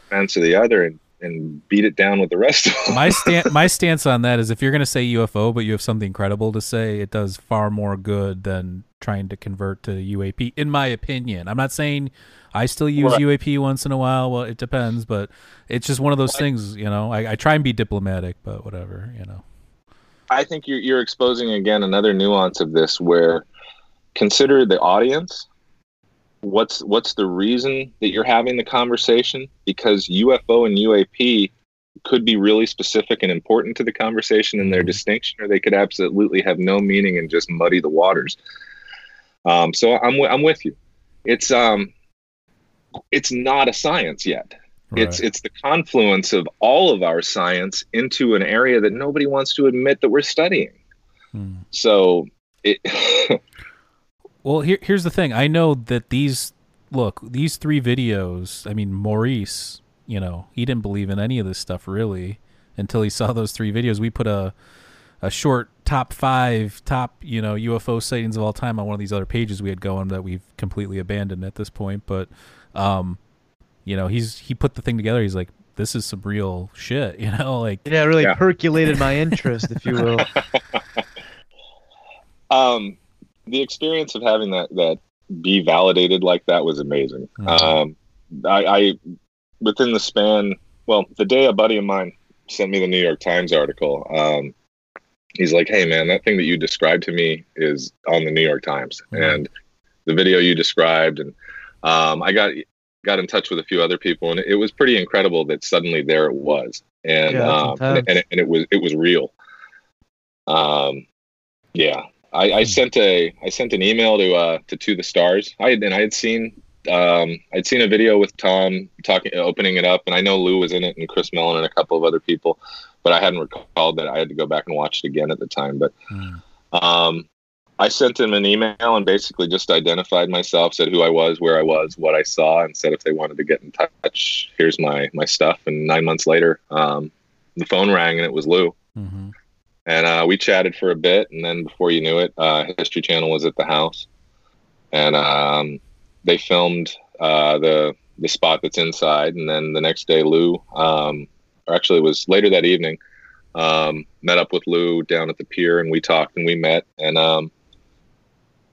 fence or the other and and beat it down with the rest of them. my [LAUGHS] stand my stance on that is if you're going to say UFO but you have something credible to say, it does far more good than trying to convert to UAP. In my opinion, I'm not saying I still use Right. UAP once in a while. Well, it depends, but it's just one of those things. You know, I, I try and be diplomatic, but whatever. You know. I think you're you're exposing again another nuance of this where consider the audience. What's what's the reason that you're having the conversation? Because UFO and UAP could be really specific and important to the conversation and their Mhm. distinction, or they could absolutely have no meaning and just muddy the waters. Um, so I'm wi- I'm with you. It's um, it's not a science yet. It's it's the confluence of all of our science into an area that nobody wants to admit that we're studying. Hmm. So it [LAUGHS] Well, here, here's the thing. I know that these look these three videos. I mean, Maurice, you know, he didn't believe in any of this stuff really until he saw those three videos. We put a a short top five top you know UFO sightings of all time on one of these other pages we had going that we've completely abandoned at this point. But, um, you know, he's he put the thing together. He's like, this is some real shit. [LAUGHS] You know, like Yeah, it really Yeah. percolated my interest, if you will. [LAUGHS] um the experience of having that that be validated like that was amazing. Mhm. Um I, I within the span well, the day a buddy of mine sent me the New York Times article, um he's like, Hey man, that thing that you described to me is on the New York Times Mhm. and the video you described and um I got got in touch with a few other people and it was pretty incredible that suddenly there it was. And Yeah, um and, and, it, and it was it was real. Um yeah I, Hmm. I sent a I sent an email to uh to to the stars. I had and I had seen um I'd seen a video with Tom talking opening it up and I know Lue was in it and Chris Mellon and a couple of other people but I hadn't recalled that I had to go back and watch it again at the time but hmm, um, I sent him an email and basically just identified myself, said who I was, where I was, what I saw, and said if they wanted to get in touch, here's my my stuff. And nine months later, um, the phone rang and it was Lue, mhm. and uh, we chatted for a bit. And then before you knew it, uh, History Channel was at the house, and um, they filmed uh, the the spot that's inside. And then the next day, Lue, um, or actually it was later that evening, um, met up with Lue down at the pier, and we talked and we met. And um,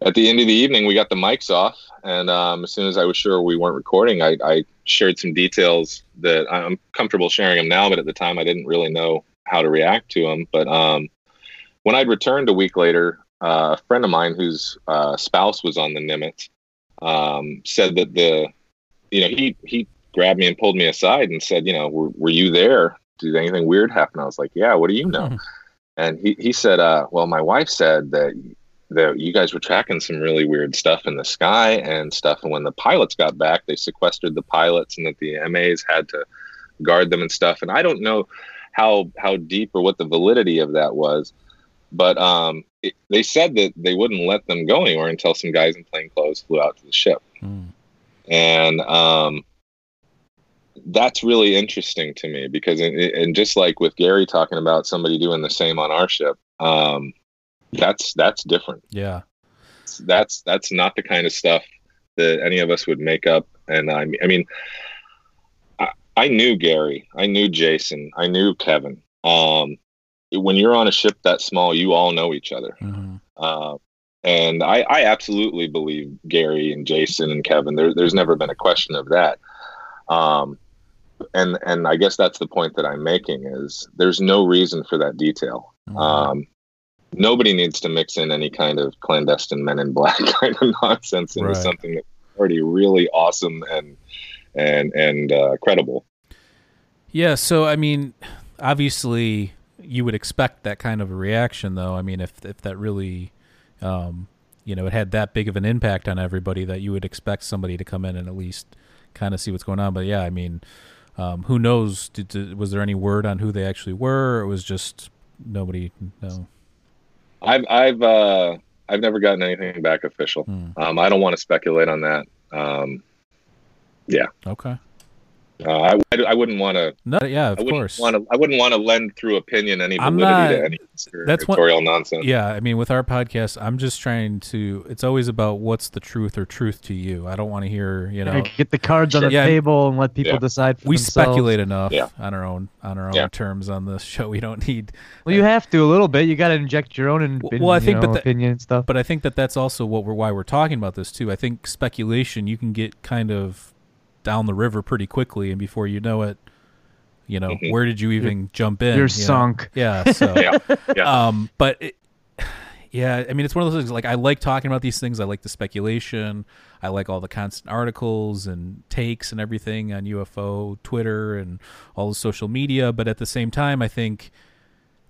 at the end of the evening, we got the mics off, and um, as soon as I was sure we weren't recording, I, I shared some details that I'm comfortable sharing them now, but at the time I didn't really know how to react to them. But um, when I'd returned a week later, uh, a friend of mine whose uh, spouse was on the Nimitz um, said that the, you know, he he grabbed me and pulled me aside and said, you know, were, were you there? Did anything weird happen? I was like, yeah. What do you know? Mhm. And he he said, uh, well, my wife said that that you guys were tracking some really weird stuff in the sky and stuff. And when the pilots got back, they sequestered the pilots and that the MAs had to guard them and stuff. And I don't know how how deep or what the validity of that was, but um, it, they said that they wouldn't let them go anywhere until some guys in plain clothes flew out to the ship. Hmm. And um, that's really interesting to me because, and, and just like with Gary talking about somebody doing the same on our ship, um, that's that's different. Yeah. that's that's not the kind of stuff that any of us would make up. And i, I mean I, I knew gary. I knew jason. I knew kevin. Um, when you're on a ship that small you all know each other. Hmm uh, and I, I absolutely believe gary and jason and kevin. There, there's never been a question of that. Um, and and i guess that's the point that i'm making is there's no reason for that detail. Mm-hmm. um, nobody needs to mix in any kind of clandestine men in black [LAUGHS] kind of nonsense into Right. something that's already really awesome and and and uh, credible. Yeah, so I mean, obviously you would expect that kind of a reaction though. I mean, if if that really um, you know, it had that big of an impact on everybody that you would expect somebody to come in and at least kind of see what's going on. But yeah, I mean, um, who knows? Did, did, was there any word on who they actually were? Or it was just nobody. No. I've I've uh, I've never gotten anything back official. Hmm. Um, I don't want to speculate on that. Um, yeah. Okay. Uh, I, I I wouldn't want to. No. Yeah, of I wouldn't course. want to. I wouldn't want to lend through opinion any I'm validity to any that's what- nonsense. Yeah, I mean, with our podcast, I'm just trying to. It's always about what's the truth or truth to you. I don't want to hear, you know, Get the cards on the Yeah. table and let people Yeah. decide for we themselves. speculate enough Yeah. on our own on our own Yeah. terms on this show. [LAUGHS] We don't need. Well, you have to a little bit. You got to inject your own in, Well, I you think, but know, the- opinion and stuff. But I think that that's also what we're why we're talking about this too. I think speculation you can get kind of down the river pretty quickly, and before you know it, you know, Mhm. where did you even jump in? You're you know? sunk. Yeah. [LAUGHS] So. Yeah. Yeah. Um, but it, yeah, I mean, it's one of those things. Like, I like talking about these things. I like the speculation. I like all the constant articles and takes and everything on UFO Twitter and all the social media. But at the same time, I think,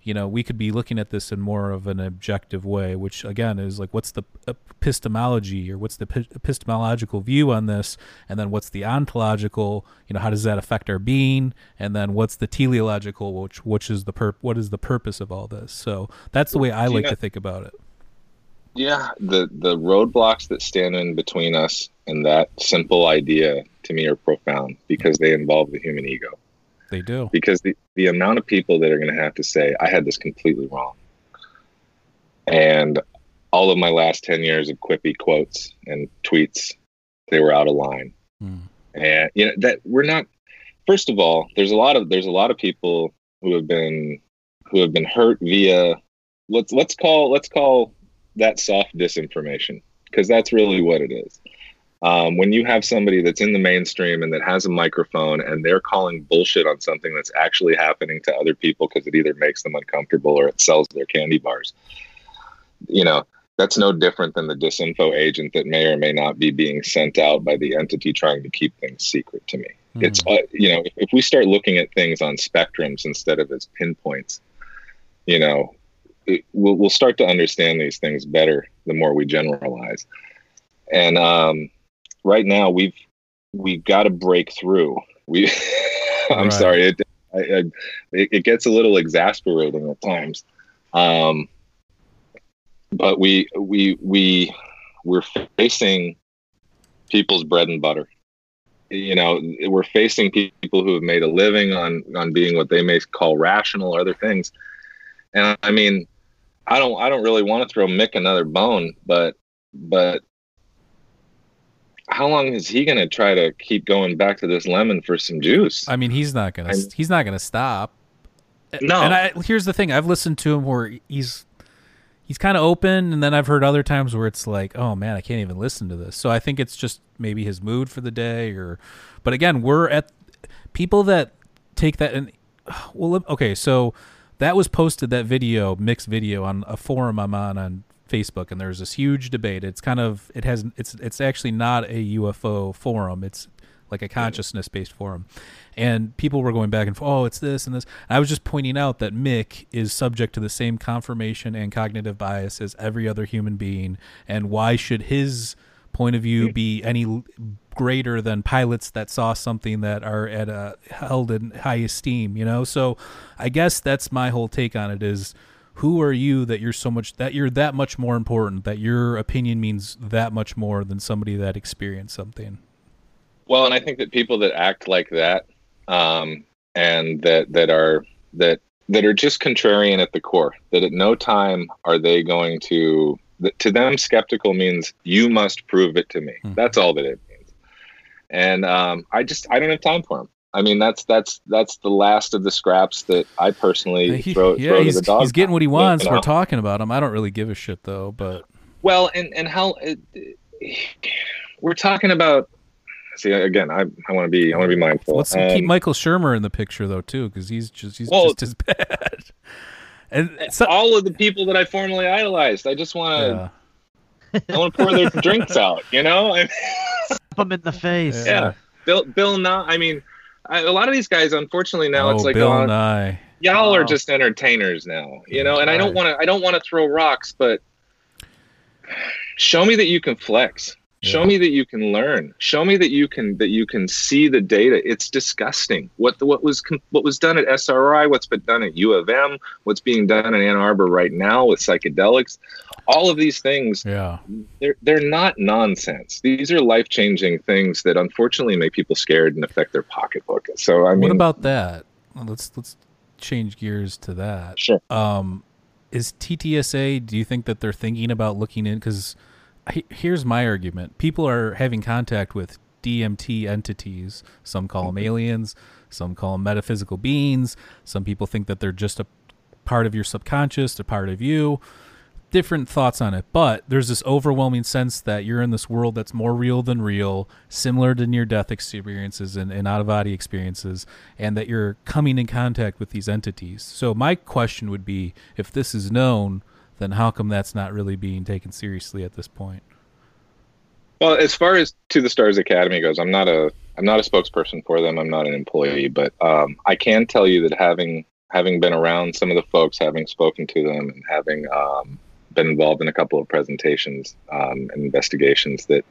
you know, we could be looking at this in more of an objective way, which again is like, what's the epistemology or what's the epistemological view on this, and then what's the ontological? You know, how does that affect our being? And then what's the teleological, which which is the perp? What is the purpose of all this? So that's the way I like know- to think about it. Yeah, the the roadblocks that stand in between us and that simple idea to me are profound because they involve the human ego. They do. Because the, the amount of people that are going to have to say, I had this completely wrong. And all of my last 10 years of quippy quotes and tweets, they were out of line. Hmm. And you know that we're not first of all, there's a lot of there's a lot of people who have been who have been hurt via let's let's call let's call that soft disinformation because that's really what it is. Um, when you have somebody that's in the mainstream and that has a microphone and they're calling bullshit on something that's actually happening to other people because it either makes them uncomfortable or it sells their candy bars, you know, that's no different than the disinfo agent that may or may not be being sent out by the entity trying to keep things secret to me. Hmm. It's, uh, you know, if, if we start looking at things on spectrums instead of as pinpoints, you know, it, we'll, we'll start to understand these things better the more we generalize. And um, right now, we've we've got to break through. We, [LAUGHS] I'm Right. sorry, it, I, I, it it gets a little exasperating at times, um, but we we we we're facing people's bread and butter. You know, we're facing people who have made a living on on being what they may call rational or other things. And I mean, I don't I don't really want to throw Mick another bone, but but how long is he going to try to keep going back to this lemon for some juice? I mean, he's not gonna. He's not gonna stop. No. And I, here's the thing: I've listened to him where he's he's kind of open, and then I've heard other times where it's like, oh man, I can't even listen to this. So I think it's just maybe his mood for the day, or. But again, we're at people that take that and well, okay, so that was posted that video, Mick's video on a forum I'm on on Facebook, and there's this huge debate. It's kind of it has it's it's actually not a UFO forum. It's like a consciousness based forum, and people were going back and forth. Oh, it's this and this. I was just pointing out that Mick is subject to the same confirmation and cognitive bias as every other human being, and why should his point of view be any greater than pilots that saw something that are at a held in high esteem you know so i guess that's my whole take on it is who are you that you're so much that you're that much more important that your opinion means that much more than somebody that experienced something Well, and I think that people that act like that, um, and that that are that that are just contrarian at the core, that at no time are they going to. That to them, skeptical means you must prove it to me. Mhm. That's all that it means. And um, I just I don't have time for them. I mean, that's that's that's the last of the scraps that I personally He- throw, yeah throw to he's, the dog. he's getting what he wants you we're talking about him i don't really give a shit though but Well, and and how it, we're talking about. See, again, I I want to be I want to be mindful. let's keep Um, michael shermer in the picture though too because he's just he's well- just as [LAUGHS] bad And so, all of the people that I formerly idolized. I just want to, yeah. I want to pour their [LAUGHS] drinks out. You know, I [LAUGHS] Slap them in the face. Yeah. yeah. Bill, Bill, Nye. I mean, I, a lot of these guys, unfortunately, now oh, it's like, Bill oh, Nye. y'all are just entertainers now. You know, and I don't want to, I don't want to throw rocks, but show me that you can flex. Show me that you can learn. Show me that you can that you can see the data. It's disgusting. What the, what was what was done at SRI, what's been done at U of M, what's being done in Ann Arbor right now with psychedelics. All of these things Yeah. they're they're not nonsense. These are life changing things that unfortunately make people scared and affect their pocketbook. So I mean, what about that? Let's let's change gears to that. sure? Um, is TTSA? Do you think that they're thinking about looking in? Because here's my argument: people are having contact with DMT entities. Some call them aliens. Some call them metaphysical beings. Some people think that they're just a part of your subconscious, a part of you. Different thoughts on it, but there's this overwhelming sense that you're in this world that's more real than real, similar to near death experiences and, and out of body experiences, and that you're coming in contact with these entities. So, my question would be if this is known, then how come that's not really being taken seriously at this point? Well, as far as To the Stars Academy goes, I'm not a I'm not a spokesperson for them. I'm not an employee, but um, I can tell you that having having been around some of the folks, having spoken to them, and having um, been involved in a couple of presentations um, and investigations, that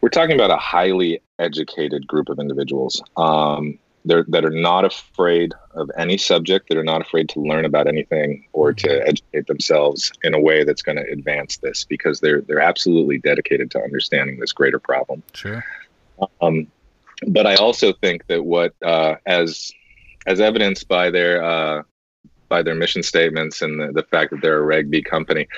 we're talking about a highly educated group of individuals. Um, they're, that are not afraid of any subject, that are not afraid to learn about anything or to educate themselves in a way that's going to advance this because they're they're absolutely dedicated to understanding this greater problem. Sure. Um, but I also think that what, uh, as as evidenced by their uh, by their mission statements and the, the fact that they're a Reg B company,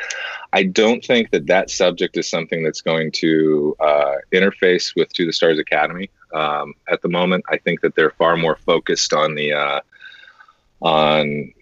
I don't think that that subject is something that's going to uh, interface with To the Stars Academy um, at the moment. I think that they're far more focused on the uh, on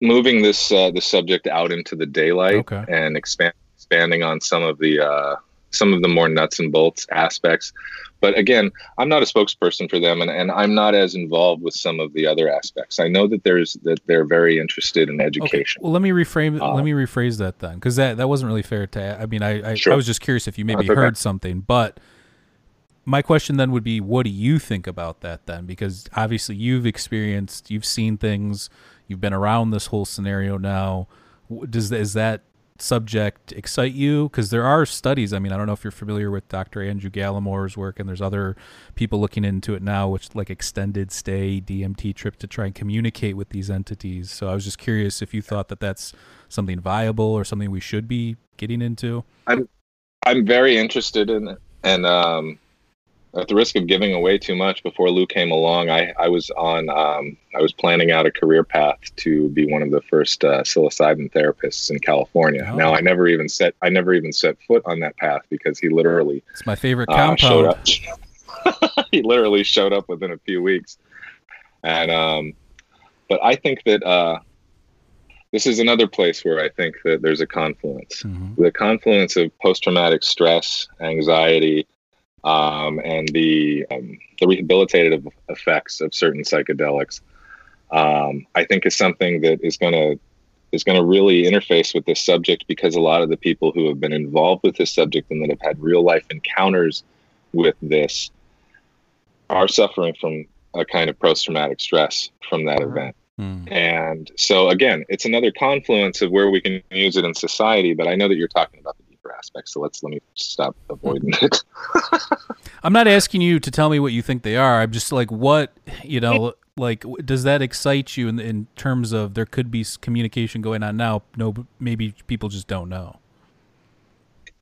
moving this uh, the subject out into the daylight Okay. and expand, expanding on some of the uh, some of the more nuts and bolts aspects. But again, I'm not a spokesperson for them, and, and I'm not as involved with some of the other aspects. I know that there's that they're very interested in Okay. education. Well, let me reframe. Uh, let me rephrase that then, because that that wasn't really fair to. I mean, I I, Sure. I was just curious if you maybe okay. heard something, but my question then would be, what do you think about that then? Because obviously you've experienced, you've seen things, you've been around this whole scenario now. Does is that subject excite you? Because there are studies. I mean, I don't know if you're familiar with Dr. Andrew Gallimore's work, and there's other people looking into it now, which like extended stay DMT trip to try and communicate with these entities. So I was just curious if you thought that that's something viable or something we should be getting into. I'm I'm very interested in it, and um, at the risk of giving away too much, before Lue came along, I I was on um, I was planning out a career path to be one of the first uh, psilocybin therapists in California. Oh. Now I never even set I never even set foot on that path because he literally It's my favorite uh, showed compound. up. [LAUGHS] he literally showed up within a few weeks, and um, but I think that uh, this is another place where I think that there's a confluence Mhm. the confluence of post-traumatic stress, anxiety, um, and the um, the rehabilitative effects of certain psychedelics, um, I think is something that is going to is going to really interface with this subject because a lot of the people who have been involved with this subject and that have had real life encounters with this are suffering from a kind of post-traumatic stress from that Mhm. event. Mm. And so again, it's another confluence of where we can use it in society. But I know that you're talking about the deeper aspects, so let's let me stop avoiding it. [LAUGHS] I'm not asking you to tell me what you think they are. I'm just like, what you know, like, does that excite you in in terms of there could be communication going on now? No, maybe people just don't know.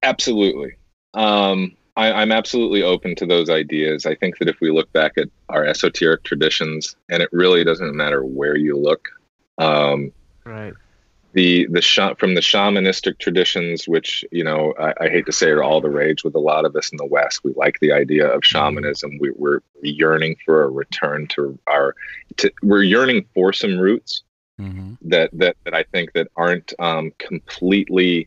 absolutely, um, I, I'm absolutely open to those ideas. I think that if we look back at our esoteric traditions, and it really doesn't matter where you look. Um, Right. The the sha- from the shamanistic traditions, which you know I, I hate to say are all the rage with a lot of us in the West. We like the idea of shamanism. We, we're yearning for a return to our. To, we're yearning for some roots Mm-hmm. that that that I think that aren't um, completely.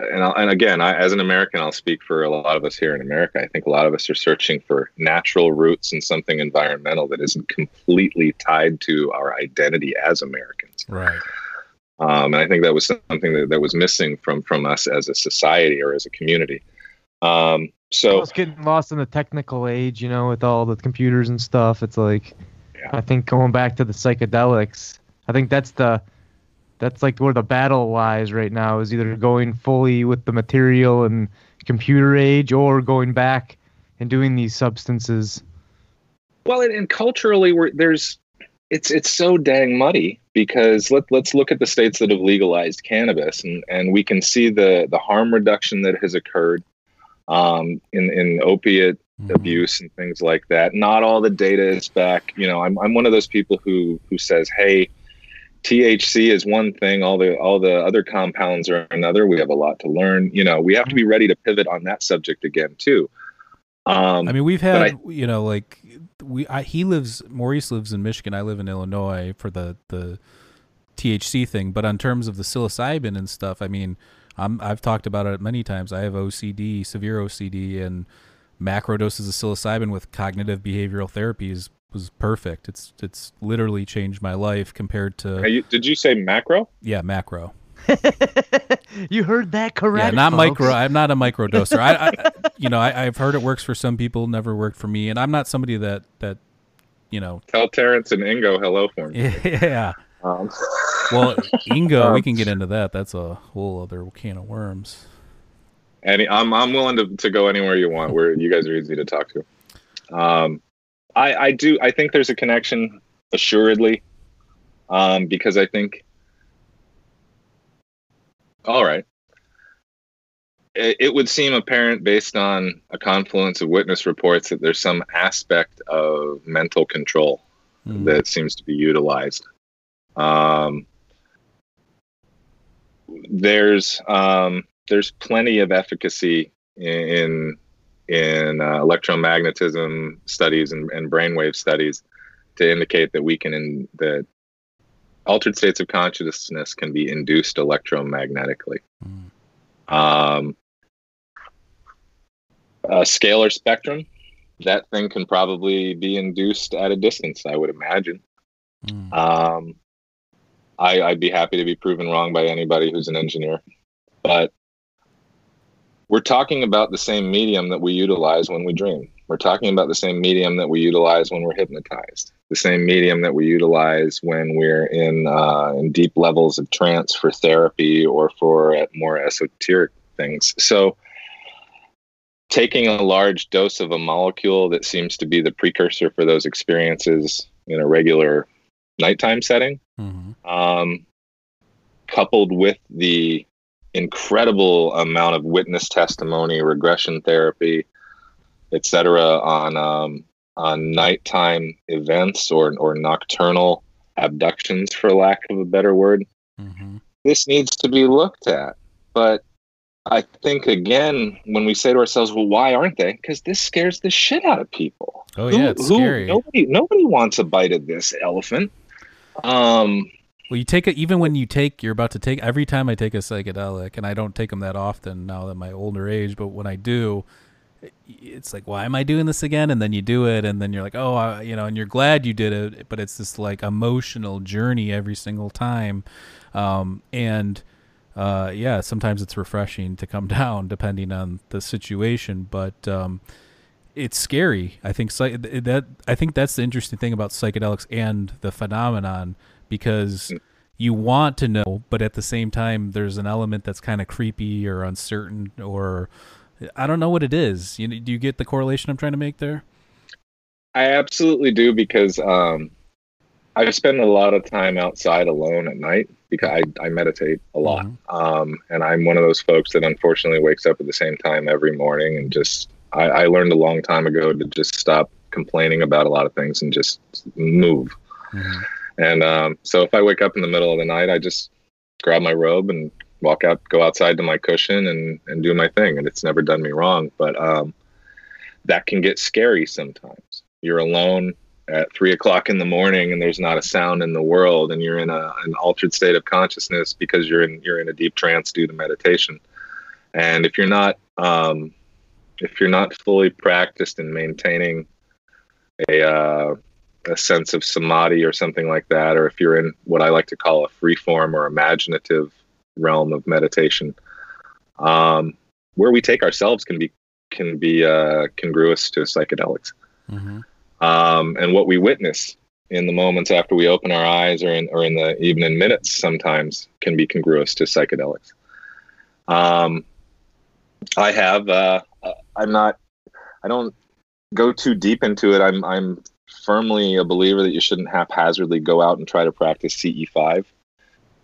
And, I'll, and again, I, as an American, I'll speak for a lot of us here in America. I think a lot of us are searching for natural roots and something environmental that isn't completely tied to our identity as Americans. Right. Um, and I think that was something that, that was missing from from us as a society or as a community. Um, so it's getting lost in the technical age, you know, with all the computers and stuff. It's like, Yeah. I think going back to the psychedelics, I think that's the, that's like where the battle lies right now is either going fully with the material and computer age or going back and doing these substances. Well, and, and culturally, we're, there's it's it's so dang muddy because let let's look at the states that have legalized cannabis, and and we can see the the harm reduction that has occurred um, in in opiate Mhm. abuse and things like that. Not all the data is back. You know, I'm I'm one of those people who who says, hey. THC is one thing. All the all the other compounds are another. We have a lot to learn. You know, we have to be ready to pivot on that subject again too. Um, I mean, we've had you know like we I, he lives Maurice lives in Michigan. I live in Illinois for the the THC thing. But on terms of the psilocybin and stuff, I mean, I'm I've talked about it many times. I have OCD, severe OCD, and macro doses of psilocybin with cognitive behavioral therapy is was perfect. It's it's literally changed my life compared to you- did you say macro? yeah macro. [LAUGHS] you heard that correct? yeah, not folks. micro. I'm not a micro doser. I, I [LAUGHS] you know I, I've heard it works for some people, never worked for me, and I'm not somebody that that you know Tell Terence and Ingo hello for me. yeah. Um, [LAUGHS] Well, Ingo, we can get into that. That's a whole other can of worms. and I'm I'm willing to, to go anywhere you want. Where you guys are easy to talk to. Um, I I do I think there's a connection, assuredly, um, because I think. All right. It, it would seem apparent based on a confluence of witness reports that there's some aspect of mental control Hmm. that seems to be utilized. Um, there's um, there's plenty of efficacy in in uh, electromagnetism studies and, and brainwave studies to indicate that we can in, that altered states of consciousness can be induced electromagnetically. Hmm. Um, a scalar spectrum, that thing can probably be induced at a distance, I would imagine. Hmm. Um, I, I'd be happy to be proven wrong by anybody who's an engineer, but we're talking about the same medium that we utilize when we dream. We're talking about the same medium that we utilize when we're hypnotized. The same medium that we utilize when we're in uh, in deep levels of trance for therapy or for uh, more esoteric things. So, taking a large dose of a molecule that seems to be the precursor for those experiences in a regular nighttime setting, Mhm. um, coupled with the incredible amount of witness testimony, regression therapy, etc., on um, on nighttime events or or nocturnal abductions, for lack of a better word, Mhm. this needs to be looked at. But I think again, when we say to ourselves, "Well, why aren't they?" Because this scares the shit out of people. Oh yeah, it's Who- who- scary. Nobody, nobody wants a bite of this elephant. Um, Well, you take it even when you take you're about to take every time I take a psychedelic, and I don't take them that often now at my older age, but when I do, it's like, why am I doing this again? And then you do it, and then you're like, oh, I, you know, and you're glad you did it, but it's this like emotional journey every single time, um, and uh, yeah, sometimes it's refreshing to come [LAUGHS] down depending on the situation, but um, it's scary. I think that I think that's the interesting thing about psychedelics and the phenomenon because you want to know, but at the same time, there's an element that's kind of creepy or uncertain, or I don't know what it is. You do you get the correlation I'm trying to make there? I absolutely do because um, I spend a lot of time outside alone at night because I, I meditate a lot. Mhm. Um, and I'm one of those folks that unfortunately wakes up at the same time every morning and just, I, I learned a long time ago to just stop complaining about a lot of things and just move. Mhm. And um, so if I wake up in the middle of the night, I just grab my robe and walk out, go outside to my cushion and, and do my thing. And it's never done me wrong. But um, that can get scary sometimes. You're alone at three o'clock in the morning and there's not a sound in the world and you're in a, an altered state of consciousness because you're in you're in a deep trance due to meditation. And if you're not um, if you're not fully practiced in maintaining a uh, a sense of samadhi or something like that, or if you're in what I like to call a free form or imaginative realm of meditation, um, where we take ourselves can be can be uh, congruous to psychedelics. Mm-hmm. Um, and what we witness in the moments after we open our eyes or in, or in the even in minutes sometimes can be congruous to psychedelics. Um, I have, uh, I'm not, I don't go too deep into it. I'm, I'm firmly a believer that you shouldn't haphazardly go out and try to practice CE5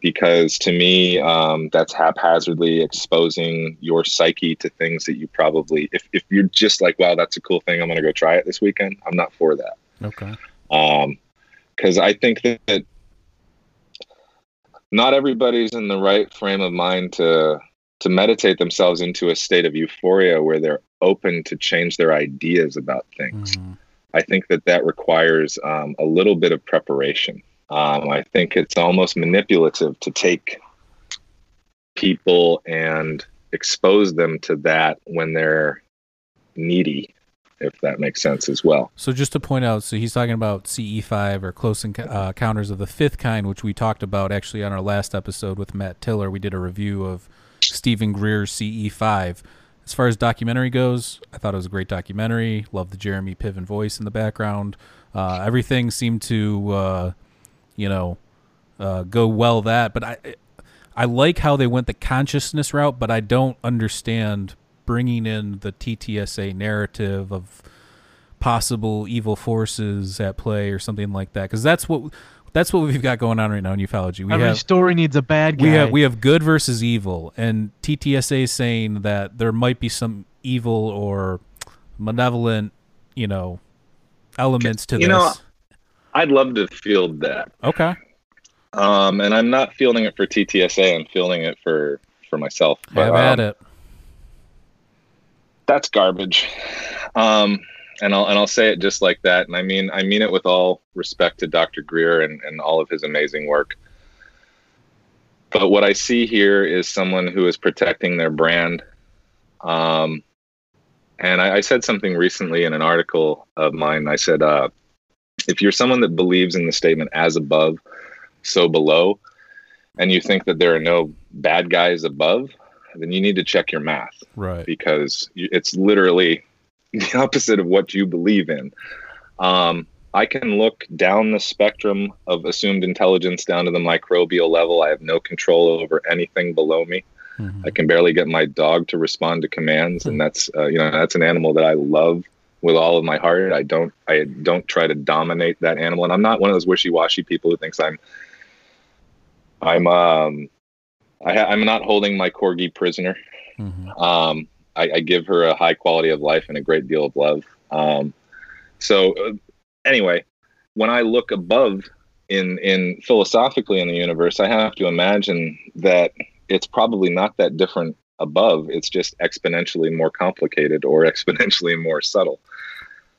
because to me, um, that's haphazardly exposing your psyche to things that you probably, if, if you're just like, wow, that's a cool thing, I'm going to go try it this weekend, I'm not for that. Okay. Um, because I think that not everybody's in the right frame of mind to to meditate themselves into a state of euphoria where they're open to change their ideas about things. Mm-hmm. I think that that requires um, a little bit of preparation. Um, I think it's almost manipulative to take people and expose them to that when they're needy if that makes sense as well. So just to point out, so he's talking about CE5 or close uh, encounters of the fifth kind, which we talked about actually on our last episode with Matt Tiller. We did a review of Stephen Greer's CE5. As far as documentary goes, I thought it was a great documentary. Love the Jeremy Piven voice in the background. Uh, everything seemed to, uh, you know, uh, go well that. But I, I like how they went the consciousness route, but I don't understand bringing in the TTSA narrative of possible evil forces at play or something like that because that's what that's what we've got going on right now in ufology. We Every have story needs a bad guy. we have we have good versus evil, and TTSA is saying that there might be some evil or malevolent, you know, elements to You this. know, I'd love to field that. okay, Um, and I'm not fielding it for TTSA. I'm fielding it for for myself. have at um, it. That's garbage. Um, and I'll and I'll say it just like that. And I mean I mean it with all respect to Dr. Greer and, and all of his amazing work. But what I see here is someone who is protecting their brand. Um, and I, I said something recently in an article of mine. I said, uh, if you're someone that believes in the statement "as above, so below," and you think that there are no bad guys above, then you need to check your math Right. because it's literally [LAUGHS] the opposite of what you believe in. Um, I can look down the spectrum of assumed intelligence down to the microbial level. I have no control over anything below me. Mhm. I can barely get my dog to respond to commands, and that's uh, you know that's an animal that I love with all of my heart. I don't I don't try to dominate that animal, and I'm not one of those wishy-washy people who thinks I'm I'm um I ha- I'm not holding my corgi prisoner. Mhm. Um, I, I give her a high quality of life and a great deal of love. Um, so uh, anyway, when I look above in in philosophically in the universe, I have to imagine that it's probably not that different above. It's just exponentially more complicated or [LAUGHS] exponentially more subtle.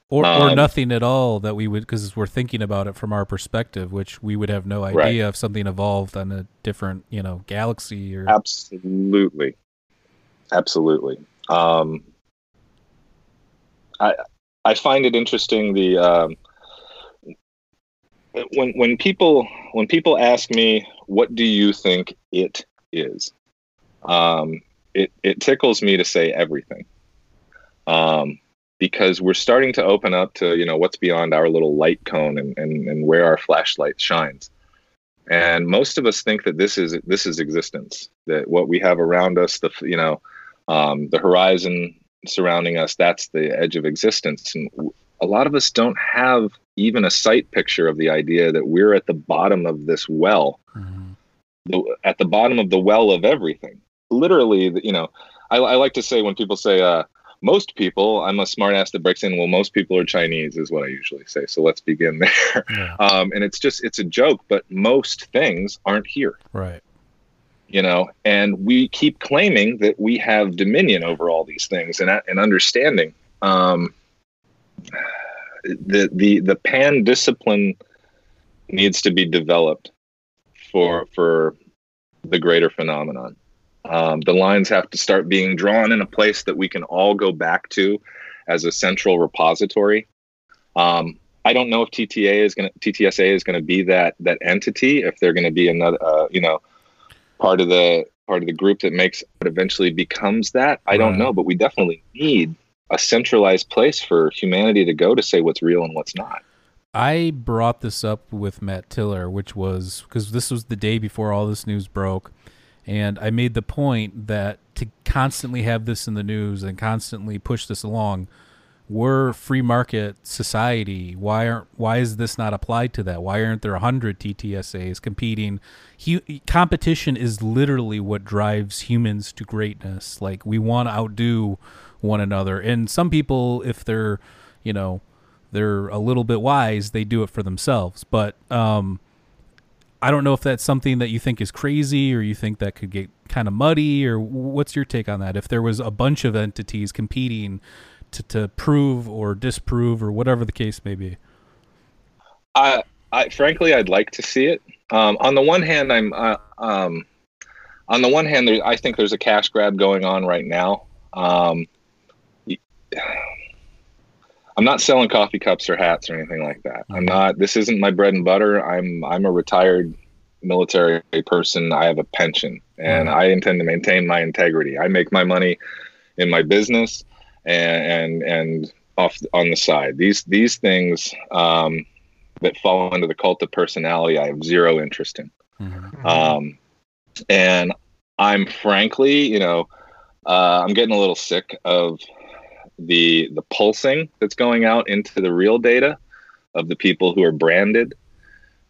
Or, or Um, nothing at all that we would because we're thinking about it from our perspective, which we would have no idea Right. if something evolved on a different, you know, galaxy or Absolutely, absolutely. Um, I I find it interesting the um, when when people when people ask me what do you think it is, um, it it tickles me to say everything, um, because we're starting to open up to you know what's beyond our little light cone and and, and where our flashlight shines. And most of us think that this is this is existence that what we have around us the you know um, the horizon surrounding us that's the edge of existence. And a lot of us don't have even a sight picture of the idea that we're at the bottom of this well. Mhm. the, at the bottom of the well of everything. Literally you know I, I like to say when people say uh, most people i'm a smartass that breaks in well most people are chinese is what i usually say so let's begin [LAUGHS] there Yeah. um, and it's just it's a joke but most things aren't here right. you know and we keep claiming that we have dominion over all these things and, and understanding um, the the the pan discipline needs to be developed for for the greater phenomenon um, the lines have to start being drawn in a place that we can all go back to as a central repository um, I don't know if TTA is going to TTSA is going to be that that entity. If they're going to be another, uh, you know, part of the part of the group that makes it eventually becomes that. I don't know, but we definitely need a centralized place for humanity to go to say what's real and what's not. I brought this up with Matt Tiller, which was because this was the day before all this news broke. And I made the point that to constantly have this in the news and constantly push this along, we're free market society. Why aren't why is this not applied to that? Why aren't there hundred TTSAs competing? Hu- competition is literally what drives humans to greatness. Like we want to outdo one another, and some people, if they're, you know, they're a little bit wise, they do it for themselves. But um, I don't know if that's something that you think is crazy or you think that could get kind of muddy or what's your take on that? If there was a bunch of entities competing to, to prove or disprove or whatever the case may be. I, I frankly, I'd like to see it. Um, on the one hand, I'm, uh, um, on the one hand, there, I think there's a cash grab going on right now. Um, y- I'm not selling coffee cups or hats or anything like that. I'm not. This isn't my bread and butter. I'm I'm a retired military person. I have a pension, and I intend to maintain my integrity. I make my money in my business and and, and off on the side. These these things um, that fall under the cult of personality, I have zero interest in. Um, and I'm frankly, you know, uh, I'm getting a little sick of the the pulsing that's going out into the real data of the people who are branded,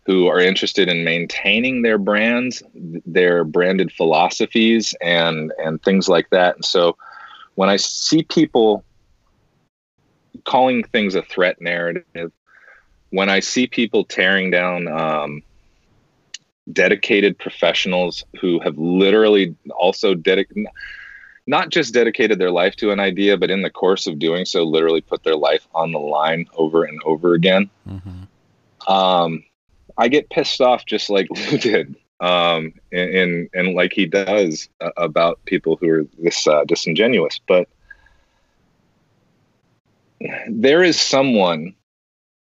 who are interested in maintaining their brands, their branded philosophies, and and things like that. And so, when I see people calling things a threat narrative, when I see people tearing down um, dedicated professionals who have literally also dedicated not just dedicated their life to an idea, but in the course of doing so, literally put their life on the line over and over again. Mm-hmm. Um, I get pissed off just like [LAUGHS] Lue did, um, and, and and like he does uh, about people who are this uh, disingenuous. But there is someone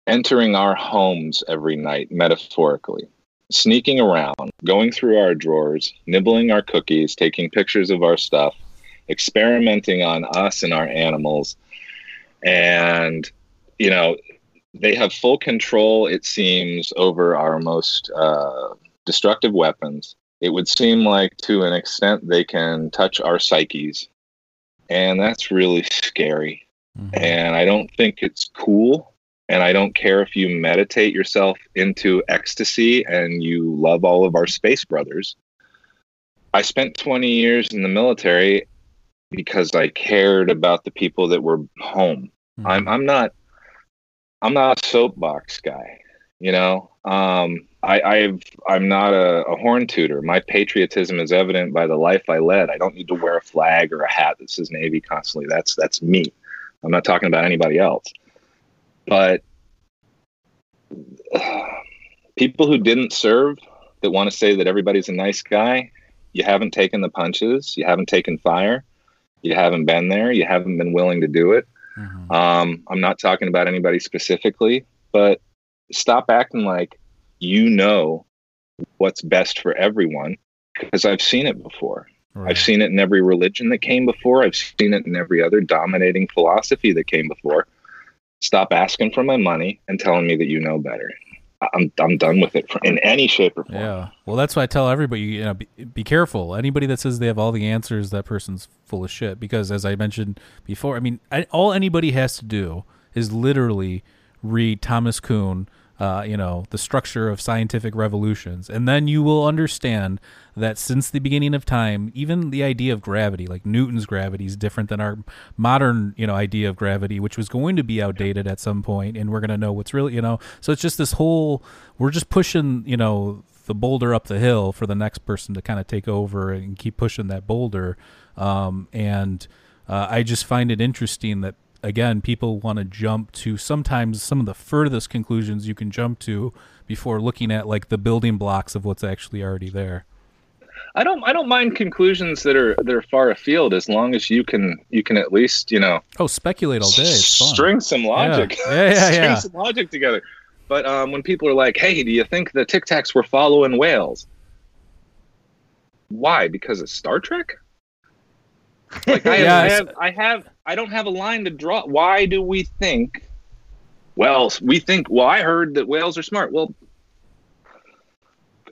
entering our homes every night, metaphorically, sneaking around, going through our drawers, nibbling our cookies, taking pictures of our stuff, experimenting on us and our animals. And, you know, they have full control, it seems, over our most uh, destructive weapons. It would seem like, to an extent, they can touch our psyches. And that's really scary. Mm-hmm. And I don't think it's cool. And I don't care if you meditate yourself into ecstasy and you love all of our space brothers. I spent 20 years in the military because I cared about the people that were home. Mm-hmm. I'm I'm not I'm not a soapbox guy, you know. Um, I, I've I'm not a, a horn tooter. My patriotism is evident by the life I led. I don't need to wear a flag or a hat that says Navy constantly. That's that's me. I'm not talking about anybody else. But [SIGHS] people who didn't serve that want to say that everybody's a nice guy, you haven't taken the punches, you haven't taken fire, you haven't been there, you haven't been willing to do it. Mm-hmm. Um, I'm not talking about anybody specifically, but stop acting like you know what's best for everyone because I've seen it before. Right. I've seen it in every religion that came before. I've seen it in every other dominating philosophy that came before. Stop asking for my money and telling me that you know better. I'm I'm done with it in any shape or form. Yeah. Well, that's why I tell everybody, you know, be, be careful. Anybody that says they have all the answers, that person's full of shit. Because as I mentioned before, I mean, I, all anybody has to do is literally read Thomas Kuhn, uh, you know, the structure of scientific revolutions, and then you will understand that since the beginning of time, even the idea of gravity, like Newton's gravity, is different than our modern, you know, idea of gravity, which was going to be outdated at some point, and we're going to know what's really, you know. So it's just this whole, we're just pushing, you know, the boulder up the hill for the next person to kind of take over and keep pushing that boulder. Um, and uh, I just find it interesting that again, people want to jump to sometimes some of the furthest conclusions you can jump to before looking at like the building blocks of what's actually already there. I don't I don't mind conclusions that are that are far afield as long as you can you can at least you know Oh, speculate all day. It's fun. string some logic Yeah, yeah, yeah. [LAUGHS] string yeah. some logic together. But um, when people are like, "Hey, do you think the Tic Tacs were following whales?" Why? Because of Star Trek? Like I, Yeah, [LAUGHS] have, I have, I have, I don't have a line to draw. Why do we think? Well, we think. Well, I heard that whales are smart. Well,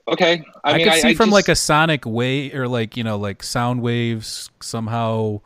okay. I, I, mean, could see from just- like a sonic wave or like you know like sound waves somehow,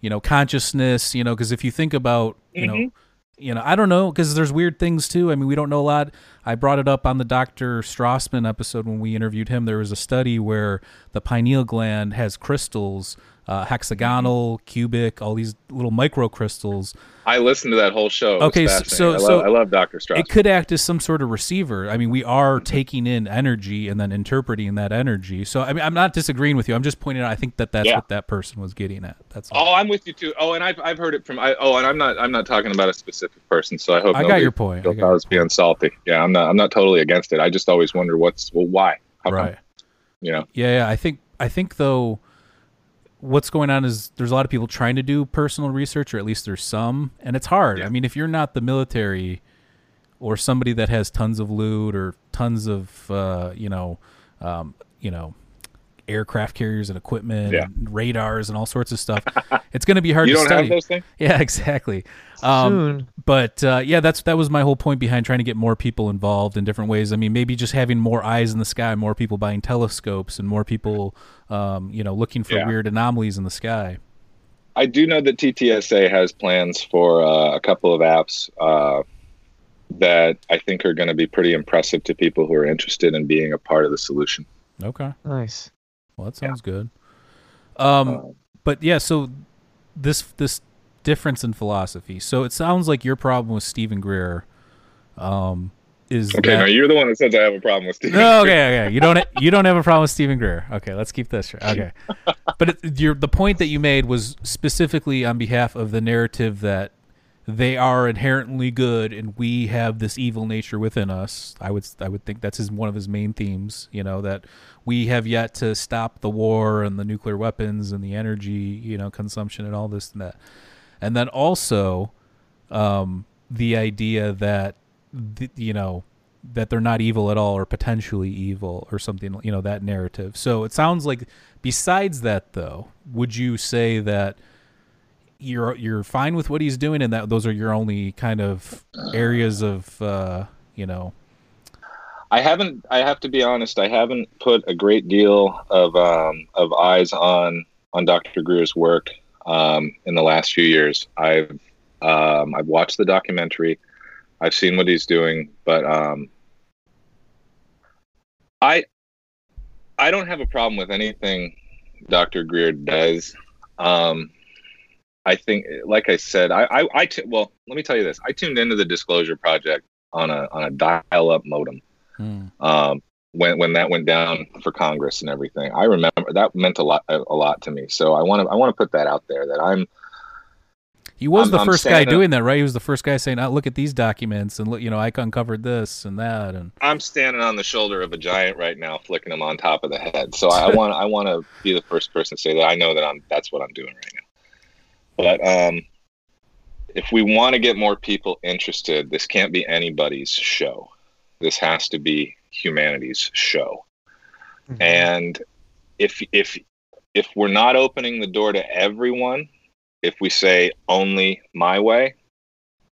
you know consciousness. You know because if you think about you know. Mhm. You know, I don't know because there's weird things too. I mean, we don't know a lot. I brought it up on the Dr. Strassman episode when we interviewed him. There was a study where the pineal gland has crystals, uh, hexagonal, cubic, all these little microcrystals. I listened to that whole show. It Okay, so- so- I, so love, I love Doctor Strauss. It could act as some sort of receiver. I mean, we are taking in energy and then interpreting that energy. So, I mean, I'm not disagreeing with you. I'm just pointing out. I think that that's Yeah. what that person was getting at. That's all. Oh, I'm with you too. Oh, and I've, I've heard it from. I, oh, and I'm not I'm not talking about a specific person. So I hope I got your point. I got I was being salty. Yeah, I'm not I'm not totally against it. I just always wonder what's well why. How come? right. You know. Yeah, yeah. I think I think though what's going on is there's a lot of people trying to do personal research or at least there's some and it's hard. Yeah. I mean, if you're not the military or somebody that has tons of loot or tons of uh, you know, um, you know, aircraft carriers and equipment Yeah. and radars and all sorts of stuff, [LAUGHS] it's going to be hard You to don't study. have those things. [LAUGHS] Yeah, exactly. Um, Soon. but uh, yeah, that's that was my whole point behind trying to get more people involved in different ways. I mean, maybe just having more eyes in the sky, more people buying telescopes, and more people, um, you know, looking for Yeah. weird anomalies in the sky. I do know that TTSA has plans for uh, a couple of apps uh, that I think are going to be pretty impressive to people who are interested in being a part of the solution. Okay, Nice. Well that sounds good. Um, Uh, but yeah, so this this difference in philosophy. So it sounds like your problem with Stephen Greer, um, is okay, that now you're the one that says I have a problem with Stephen. No, okay, okay. You don't you don't have a problem with Stephen Greer. Okay, let's keep this. Okay, [LAUGHS] but it, your the point that you made was specifically on behalf of the narrative that they are inherently good and we have this evil nature within us. I would I would think that's his one of his main themes. You know that we have yet to stop the war and the nuclear weapons and the energy you know consumption and all this and that, and then also um, the idea that th- you know that they're not evil at all or potentially evil or something you know that narrative so it sounds like besides that though would you say that you're you're fine with what he's doing and that those are your only kind of areas of uh you know I haven't. I have to be honest. I haven't put a great deal of um, of eyes on on Dr. Greer's work um, in the last few years. I've um, I've watched the documentary. I've seen what he's doing, but um, I I don't have a problem with anything Dr. Greer does. Um, I think, like I said, I I, I well, let me tell you this. I tuned into the Disclosure Project on a on a dial-up modem hmm, um, when when that went down for Congress and everything. I remember that meant a lot a, a lot to me. So I want to I want to put that out there that I'm he was I'm- the first guy standing up- doing that right he was the first guy saying oh, look at these documents and look you know i uncovered this and that and I'm standing on the shoulder of a giant right now, flicking him on top of the head. So I want I want to be the first person to say that I know that I'm that's what I'm doing right now. But um, if we want to get more people interested, this can't be anybody's show. This has to be humanity's show. Mm-hmm. And if if if we're not opening the door to everyone, if we say only my way,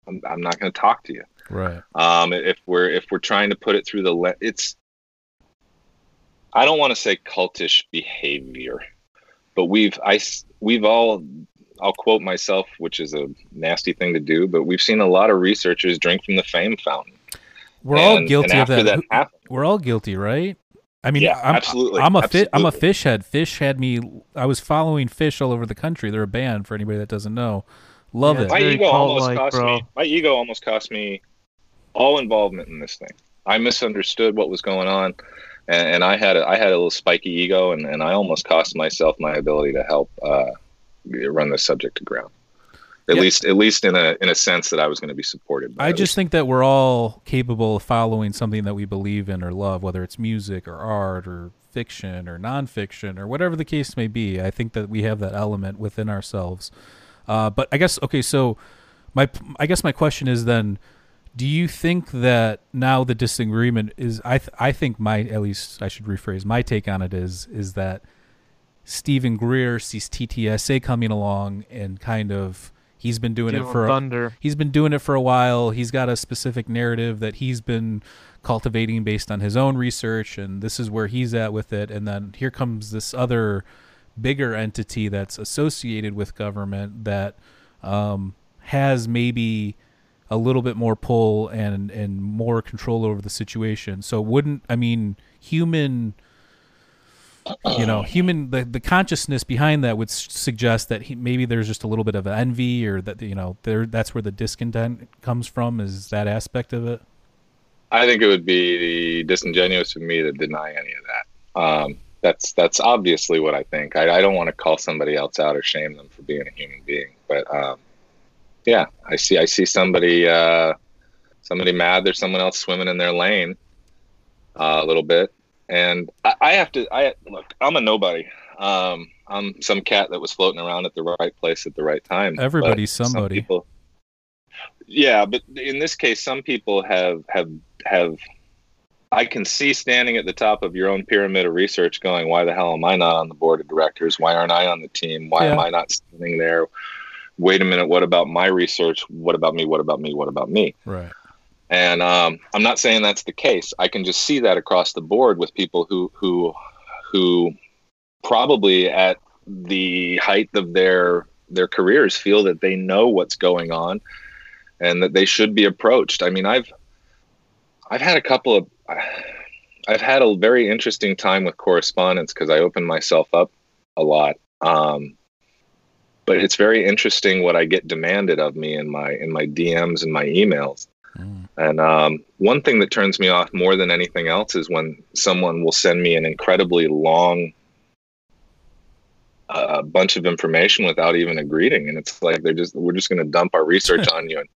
I'm, I'm not going to talk to you. right Um, if we're if we're trying to put it through the le- it's I don't want to say cultish behavior, but we've I we've all I'll quote myself, which is a nasty thing to do, but we've seen a lot of researchers drink from the fame fountain. we're all guilty of that, that happened, we're all guilty right? I mean Yeah, I'm, absolutely, i'm a fi- i'm a Phish head. Fish had me i was following Phish all over the country. They're a band for anybody that doesn't know. Love Yeah, it. my ego almost cult-like, cost bro. me my ego almost cost me all involvement in this thing. I misunderstood what was going on and, and i had a, i had a little spiky ego and, and i almost cost myself my ability to help uh, run the subject to ground At Yeah. least, at least in a in a sense that I was going to be supported. By I just least. think that we're all capable of following something that we believe in or love, whether it's music or art or fiction or nonfiction or whatever the case may be. I think that we have that element within ourselves. Uh, but I guess okay, so my I guess my question is then, do you think that now the disagreement is? I th- I think my at least I should rephrase my take on it is is that Stephen Greer sees TTSA coming along and kind of he's been doing it Stealing for a- he's been doing it for a while. He's got a specific narrative that he's been cultivating based on his own research, and this is where he's at with it. And then here comes this other bigger entity that's associated with government that um, has maybe a little bit more pull and and more control over the situation. So wouldn't I mean human you know human the, the consciousness behind that would suggest that he, maybe there's just a little bit of envy or that you know there that's where the discontent comes from is that aspect of it I think it would be disingenuous of me to deny any of that. Um, that's that's obviously what I think. I, I don't want to call somebody else out or shame them for being a human being, but um, yeah, I see I see somebody uh, somebody mad. There's someone else swimming in their lane uh, a little bit, and I, I have to. I look. I'm a nobody. Um, I'm some cat that was floating around at the right place at the right time. Everybody's some somebody. people- yeah, but in this case, some people have have have. I can see standing at the top of your own pyramid of research, going, "Why the hell am I not on the board of directors? Why aren't I on the team? Why am I not standing there? Wait a minute, what about my research? What about me? What about me? What about me?" right And um, I'm not saying that's the case. I can just see that across the board with people who who who probably at the height of their their careers feel that they know what's going on and that they should be approached. I mean, I've I've had a couple of I've had a very interesting time with correspondence because I open myself up a lot. Um, but it's very interesting what I get demanded of me in my in my DMs and my emails. Mm. And um, one thing that turns me off more than anything else is when someone will send me an incredibly long uh, bunch of information without even a greeting, and it's like they're just we're just going to dump our research [LAUGHS] on you. And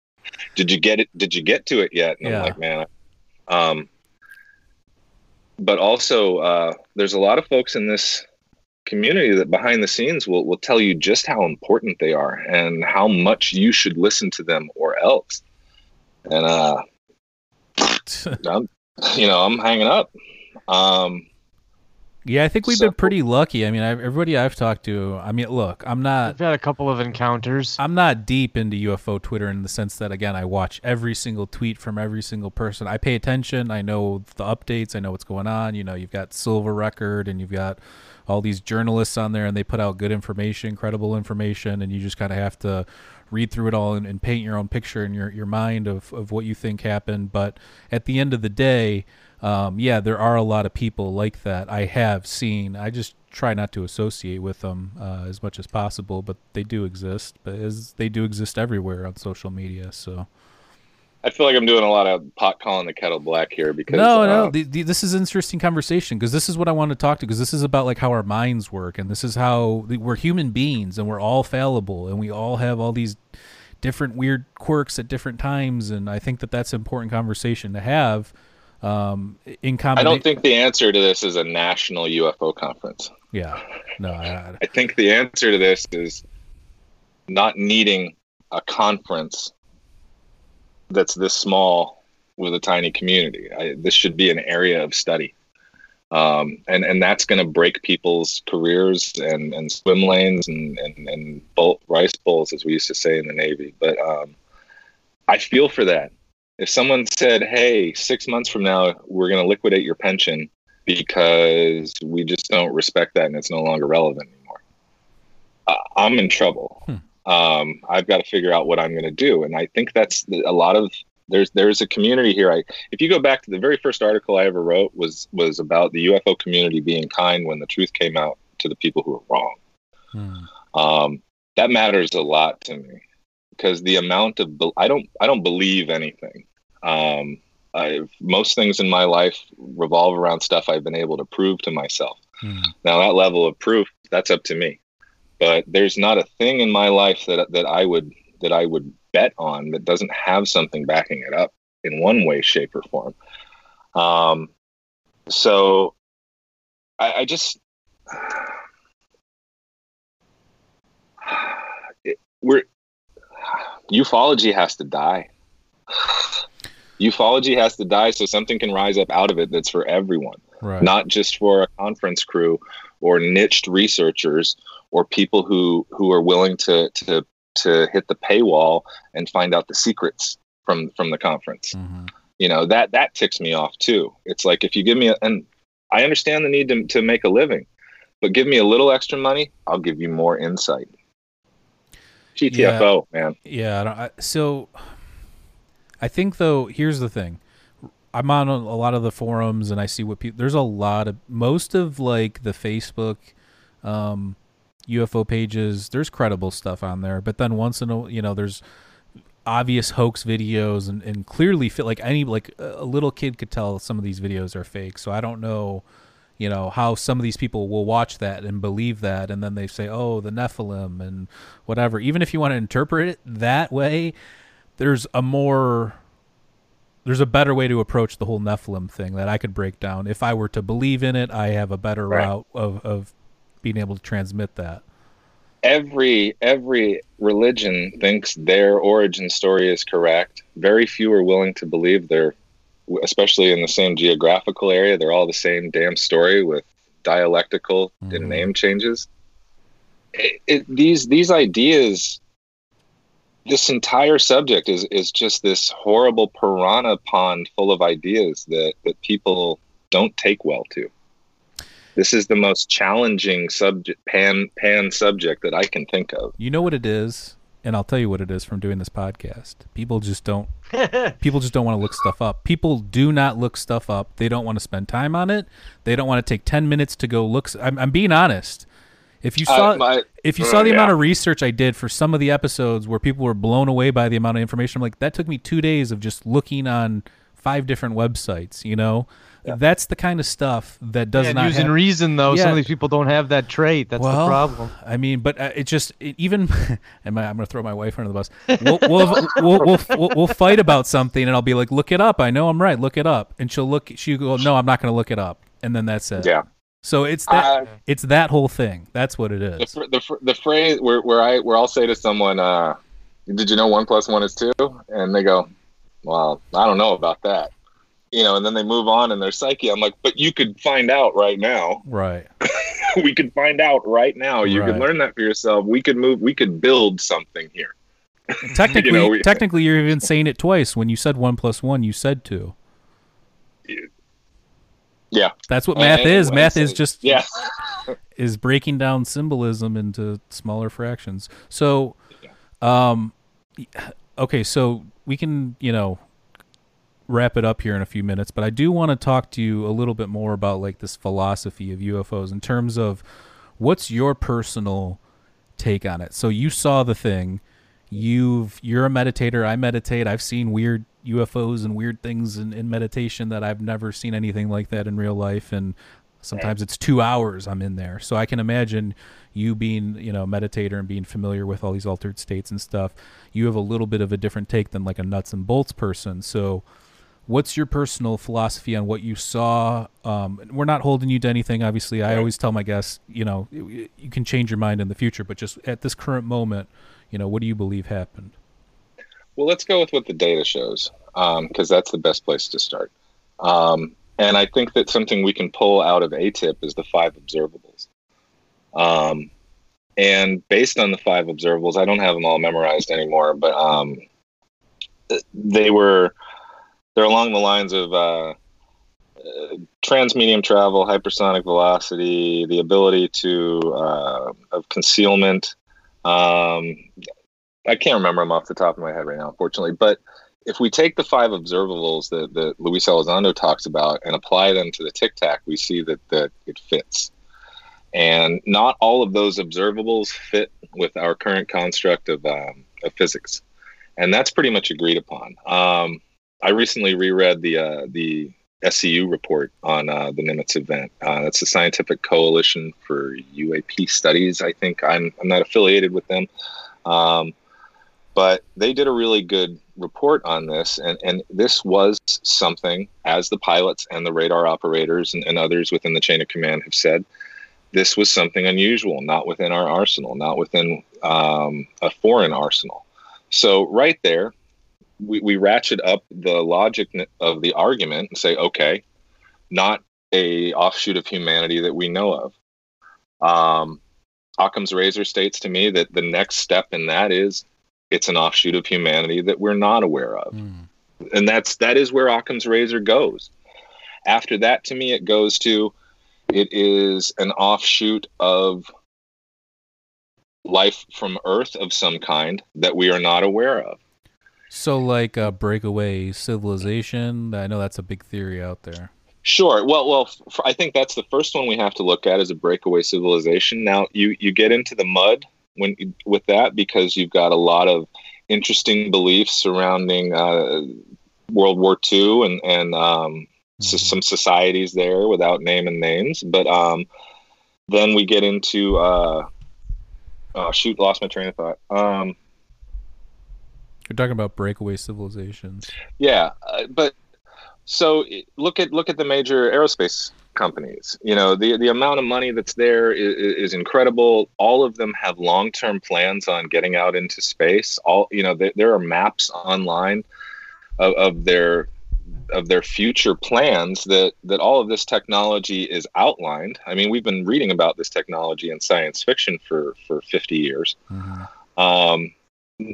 did you get it? Did you get to it yet? And Yeah. I'm like, man. Um, but also, uh, there's a lot of folks in this community that behind the scenes will, will tell you just how important they are and how much you should listen to them or else. And uh, [LAUGHS] I'm, you know, I'm hanging up. Um, yeah i think we've So- been pretty lucky i mean I, everybody i've talked to i mean look i'm not I've had a couple of encounters. I'm not deep into UFO Twitter in the sense that again I watch every single tweet from every single person. I pay attention. I know the updates. I know what's going on. You know, you've got Silver Record and you've got all these journalists on there, and they put out good information, credible information, and you just kind of have to read through it all and, and paint your own picture in your your mind of of what you think happened. But at the end of the day. Um, yeah, there are a lot of people like that I have seen. I just try not to associate with them uh, as much as possible, but they do exist. But as they do exist everywhere on social media, so I feel like I'm doing a lot of pot calling the kettle black here because no, uh, no, the, the, this is an interesting conversation because this is what I want to talk to because this is about like how our minds work and this is how we're human beings and we're all fallible and we all have all these different weird quirks at different times and I think that that's an important conversation to have. Um, in I don't think the answer to this is a national UFO conference. Yeah, no, I, [LAUGHS] I think the answer to this is not needing a conference that's this small with a tiny community. I, this should be an area of study. Um, and, and that's going to break people's careers and, and swim lanes and, and, and bolt, rice bowls, as we used to say in the Navy. But um, I feel for that. If someone said, hey, six months from now, we're going to liquidate your pension because we just don't respect that and it's no longer relevant anymore, I- I'm in trouble. Hmm. Um, I've got to figure out what I'm going to do. And I think that's a lot of there's there's a community here. I if you go back to the very first article I ever wrote was was about the UFO community being kind when the truth came out to the people who were wrong. hmm. Um, that matters a lot to me because the amount of I don't I don't believe anything. Um, I've, most things in my life revolve around stuff I've been able to prove to myself. Hmm. Now that level of proof, that's up to me. But there's not a thing in my life that that I would that I would bet on that doesn't have something backing it up in one way, shape, or form. Um, so I, I just it, [SIGHS] we're ufology has to die. ufology has to die so something can rise up out of it that's for everyone, Right. not just for a conference crew or niched researchers or people who who are willing to to to hit the paywall and find out the secrets from from the conference Mhm. you know that that ticks me off too it's like if you give me a, and i understand the need to, to make a living but give me a little extra money i'll give you more insight gtfo man Yeah. I don't, I, so I think though, here's the thing. I'm on a, a lot of the forums and I see what people. There's a lot of most of like the Facebook um, UFO pages. There's credible stuff on there, but then once in a you know there's obvious hoax videos and, and clearly fit like any like a little kid could tell some of these videos are fake. So I don't know you know how some of these people will watch that and believe that and then they say oh the nephilim and whatever even if you want to interpret it that way there's a more there's a better way to approach the whole nephilim thing that i could break down if i were to believe in it i have a better Right. route of, of being able to transmit that. Every every religion thinks their origin story is correct. Very few are willing to believe they're especially in the same geographical area they're all the same damn story with dialectical Mhm. and name changes. It, it, these these ideas this entire subject is is just this horrible piranha pond full of ideas that that people don't take well to this is the most challenging subject pan pan subject that i can think of you know what it is and i'll tell you what it is from doing this podcast people just don't [LAUGHS] people just don't want to look stuff up. People do not look stuff up. They don't want to spend time on it. They don't want to take 10 minutes to go look. s- I'm, I'm being honest. If you saw Uh, my- if you uh, saw the amount of research I did for some of the episodes where people were blown away by the amount of information, I'm like that took me 2 days of just looking on five different websites, you know? That's the kind of stuff that does Yeah, not using have- reason though, Yeah. some of these people don't have that trait. That's the problem. I mean, but uh, it just it even. [LAUGHS] am I, I'm going to throw my wife under the bus. We'll we'll, [LAUGHS] we'll we'll we'll we'll fight about something, and I'll be like, "Look it up." I know I'm right. Look it up, and she'll look. She'll go, "No, I'm not going to look it up," and then that's it. yeah So it's that Uh, it's that whole thing. That's what it is. the, fr- the, fr- the phrase where, where i where i'll say to someone uh did you know one plus one is two and they go well i don't know about that you know and then they move on in their psyche i'm like but you could find out right now [LAUGHS] Right. we could find out right now you Right. could learn that for yourself we could move we could build something here [LAUGHS] Technically, You know, we- [LAUGHS] technically, you're even saying it twice. When you said one plus one, you said two. yeah That's what math And- is. and Math is just yeah is breaking down symbolism into smaller fractions. So, um, okay, so we can, you know, wrap it up here in a few minutes, but I do want to talk to you a little bit more about like this philosophy of UFOs in terms of what's your personal take on it. So you saw the thing, you've you're a meditator, I meditate. I've seen weird UFOs and weird things in, in meditation that I've never seen anything like that in real life and sometimes it's two hours I'm in there. So I can imagine you being, you know, a meditator and being familiar with all these altered states and stuff. You have a little bit of a different take than like a nuts and bolts person. So what's your personal philosophy on what you saw? Um, we're not holding you to anything. Obviously, I always tell my guests, you know, you you can change your mind in the future, but just at this current moment, you know, what do you believe happened? Well, let's go with what the data shows, because that's the best place to start. Um, and I think that something we can pull out of AATIP is the five observables. Um, and based on the five observables, I don't have them all memorized anymore, but um, they were they're along the lines of uh, uh, transmedium travel, hypersonic velocity, the ability to uh, of concealment. Um, I can't remember them off the top of my head right now, unfortunately. But if we take the five observables that, that Luis Elizondo talks about and apply them to the Tic Tac, we see that, that it fits. And not all of those observables fit with our current construct of, um, of physics. And that's pretty much agreed upon. Um, I recently reread the, uh, the SCU report on uh, the Nimitz event. Uh, that's the Scientific Coalition for UAP Studies. I think I'm, I'm not affiliated with them. Um, but they did a really good report on this, and, and this was something, as the pilots and the radar operators and, and others within the chain of command have said, this was something unusual, not within our arsenal, not within um, a foreign arsenal. So, right there, we, we ratchet up the logic of the argument and say, okay, not a offshoot of humanity that we know of. Um, Occam's razor states to me that the next step in that is it's an offshoot of humanity that we're not aware of. Mm. And that's that is where Occam's razor goes. After that to me it goes to it is an offshoot of life from earth of some kind that we are not aware of. So like a breakaway civilization, I know that's a big theory out there. Sure. Well, well, I think that's the first one we have to look at as a breakaway civilization. Now, you you get into the mud when with that because you've got a lot of interesting beliefs surrounding uh, World War II and and um, mm-hmm. so some societies there without naming names. But um, then we get into uh, oh shoot, lost my train of thought. Um, You're talking about breakaway civilizations. Yeah, uh, but so look at look at the major aerospace companies. You know, the the amount of money that's there is, is incredible. All of them have long term plans on getting out into space. All you know, there, there are maps online of, of their of their future plans that that all of this technology is outlined. I mean, we've been reading about this technology in science fiction for for 50 years. Mm-hmm. Um,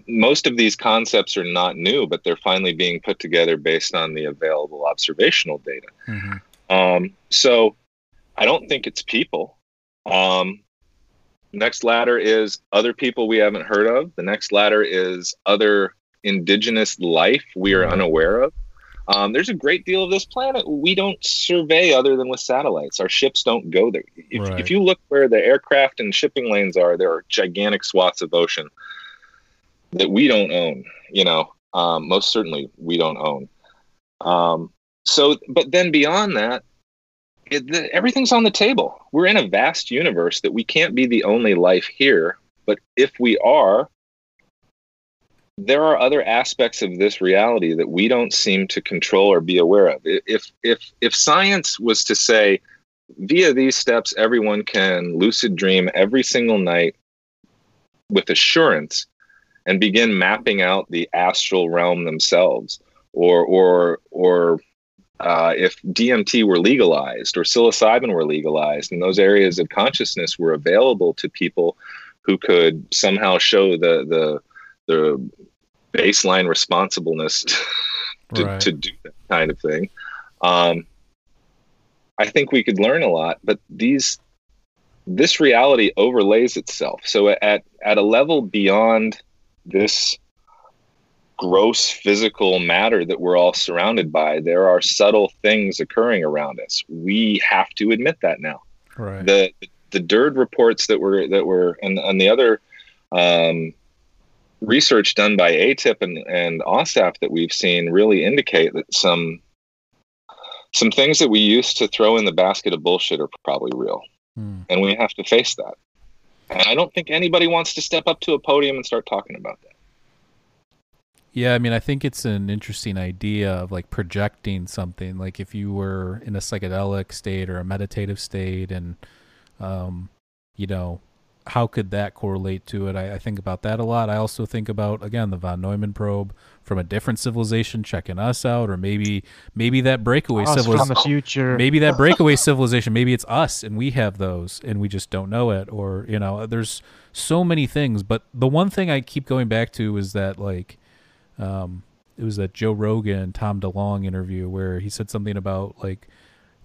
most of these concepts are not new, but they're finally being put together based on the available observational data. Mm-hmm. Um, so I don't think it's people. Um, next ladder is other people we haven't heard of. The next ladder is other indigenous life we are unaware of. Um, there's a great deal of this planet we don't survey other than with satellites. Our ships don't go there. If, right. if you look where the aircraft and shipping lanes are, there are gigantic swaths of ocean that we don't own. You know, um, most certainly we don't own. Um, so, but then beyond that, it, the, everything's on the table. We're in a vast universe that we can't be the only life here. But if we are, there are other aspects of this reality that we don't seem to control or be aware of. If if if science was to say, via these steps, everyone can lucid dream every single night with assurance, and begin mapping out the astral realm themselves, or or or uh, if DMT were legalized or psilocybin were legalized, and those areas of consciousness were available to people who could somehow show the the the baseline responsibleness to, right. to do that kind of thing. Um, I think we could learn a lot, but these this reality overlays itself. So at at a level beyond this gross physical matter that we're all surrounded by, there are subtle things occurring around us. We have to admit that now. Right. The the DIRD reports that were that were and, and the other um, research done by AATIP and, and OSAP that we've seen really indicate that some some things that we used to throw in the basket of bullshit are probably real. Hmm. And we have to face that. And I don't think anybody wants to step up to a podium and start talking about that. Yeah, I mean, I think it's an interesting idea of like projecting something. Like if you were in a psychedelic state or a meditative state, and um, you know, how could that correlate to it? I, I, think about that a lot. I also think about again the von Neumann probe from a different civilization checking us out, or maybe maybe that breakaway civilization from the future. Maybe that [LAUGHS] breakaway civilization. Maybe it's us and we have those and we just don't know it. Or you know, there's so many things. But the one thing I keep going back to is that like, um, it was that Joe Rogan Tom DeLonge interview where he said something about like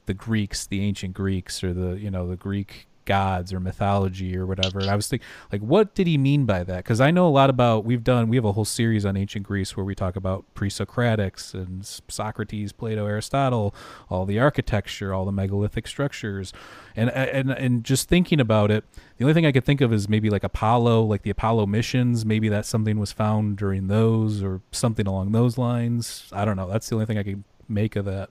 the Greeks, the ancient Greeks, or the you know the Greek gods or mythology or whatever. And I was thinking, like, what did he mean by that? Because I know a lot about. We've done. We have a whole series on ancient Greece where we talk about pre-Socratics and Socrates, Plato, Aristotle, all the architecture, all the megalithic structures, and and and just thinking about it. The only thing I could think of is maybe like Apollo, like the Apollo missions. Maybe that something was found during those or something along those lines. I don't know. That's the only thing I could make of that.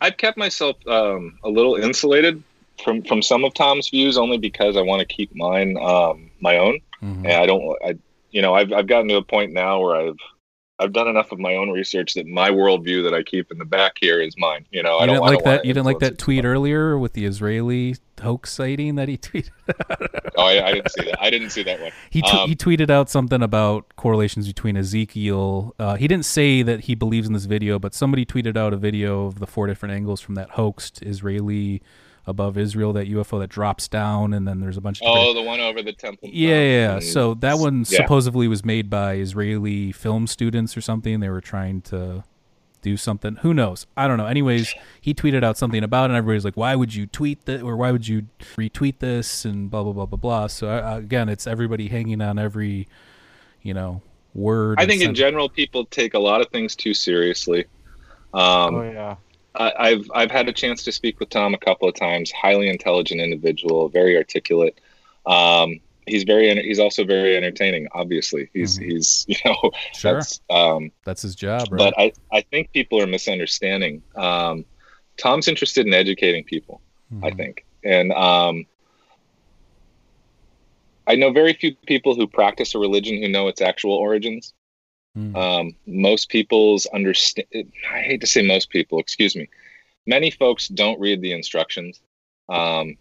I've kept myself um, a little insulated from from some of Tom's views only because I want to keep mine um, my own, mm-hmm. and I don't. I you know, I've I've gotten to a point now where I've I've done enough of my own research that my worldview that I keep in the back here is mine. You know, You I don't like that. You didn't like that tweet earlier with the Israeli hoax sighting that he [LAUGHS] tweeted. Oh, I, I didn't see that. I didn't see that one. He tw- Um, he tweeted out something about correlations between Ezekiel. Uh, he didn't say that he believes in this video, but somebody tweeted out a video of the four different angles from that hoaxed Israeli above Israel, that UFO that drops down, and then there's a bunch of different Oh, the one over the temple. Yeah, yeah, yeah. So that one Yeah. supposedly was made by Israeli film students or something. They were trying to do something. Who knows? I don't know. Anyways, he tweeted out something about it, and everybody's like, "Why would you tweet that? Or why would you retweet this?" And blah blah blah blah blah. So uh, again, it's everybody hanging on every, you know, word. I and think in general, people take a lot of things too seriously. Um, oh yeah. I, I've I've had a chance to speak with Tom a couple of times. Highly intelligent individual, very articulate. Um, he's very he's also very entertaining. Obviously, he's Mhm. he's [LAUGHS] you know Sure, that's um, that's his job, right? but I I think people are misunderstanding. Um, Tom's interested in educating people. I Mhm. think. And um, I know very few people who practice a religion who know its actual origins. Mm. Um, most people's understand. I hate to say most people. Excuse me. Many folks don't read the instructions um,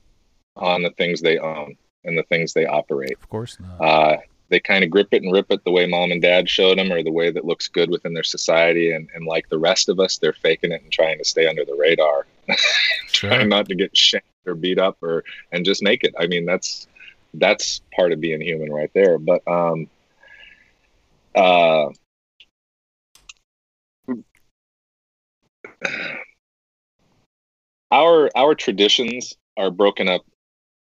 on the things they own and the things they operate. of course not. Uh, they kind of grip it and rip it the way mom and dad showed them, or the way that looks good within their society. And, and like the rest of us, they're faking it and trying to stay under the radar [LAUGHS] trying not to get shanked or beat up or and just make it. I mean, that's that's part of being human right there. But um, uh, our our traditions are broken up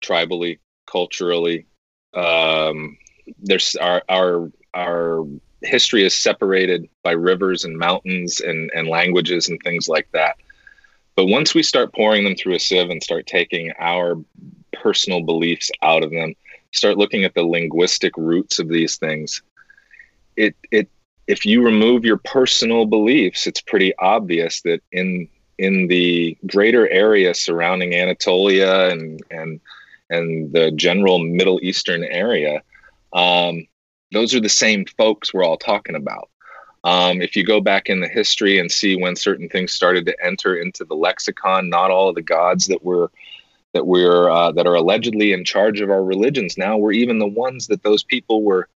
tribally, culturally. Um, there's our our our history is separated by rivers and mountains and and languages and things like that. But once we start pouring them through a sieve and start taking our personal beliefs out of them, start looking at the linguistic roots of these things, it it if you remove your personal beliefs, it's pretty obvious that in in the greater area surrounding Anatolia and and and the general Middle Eastern area, um, those are the same folks we're all talking about. Um, if you go back in the history and see when certain things started to enter into the lexicon, not all of the gods that were that we're uh, that are allegedly in charge of our religions now were even the ones that those people were,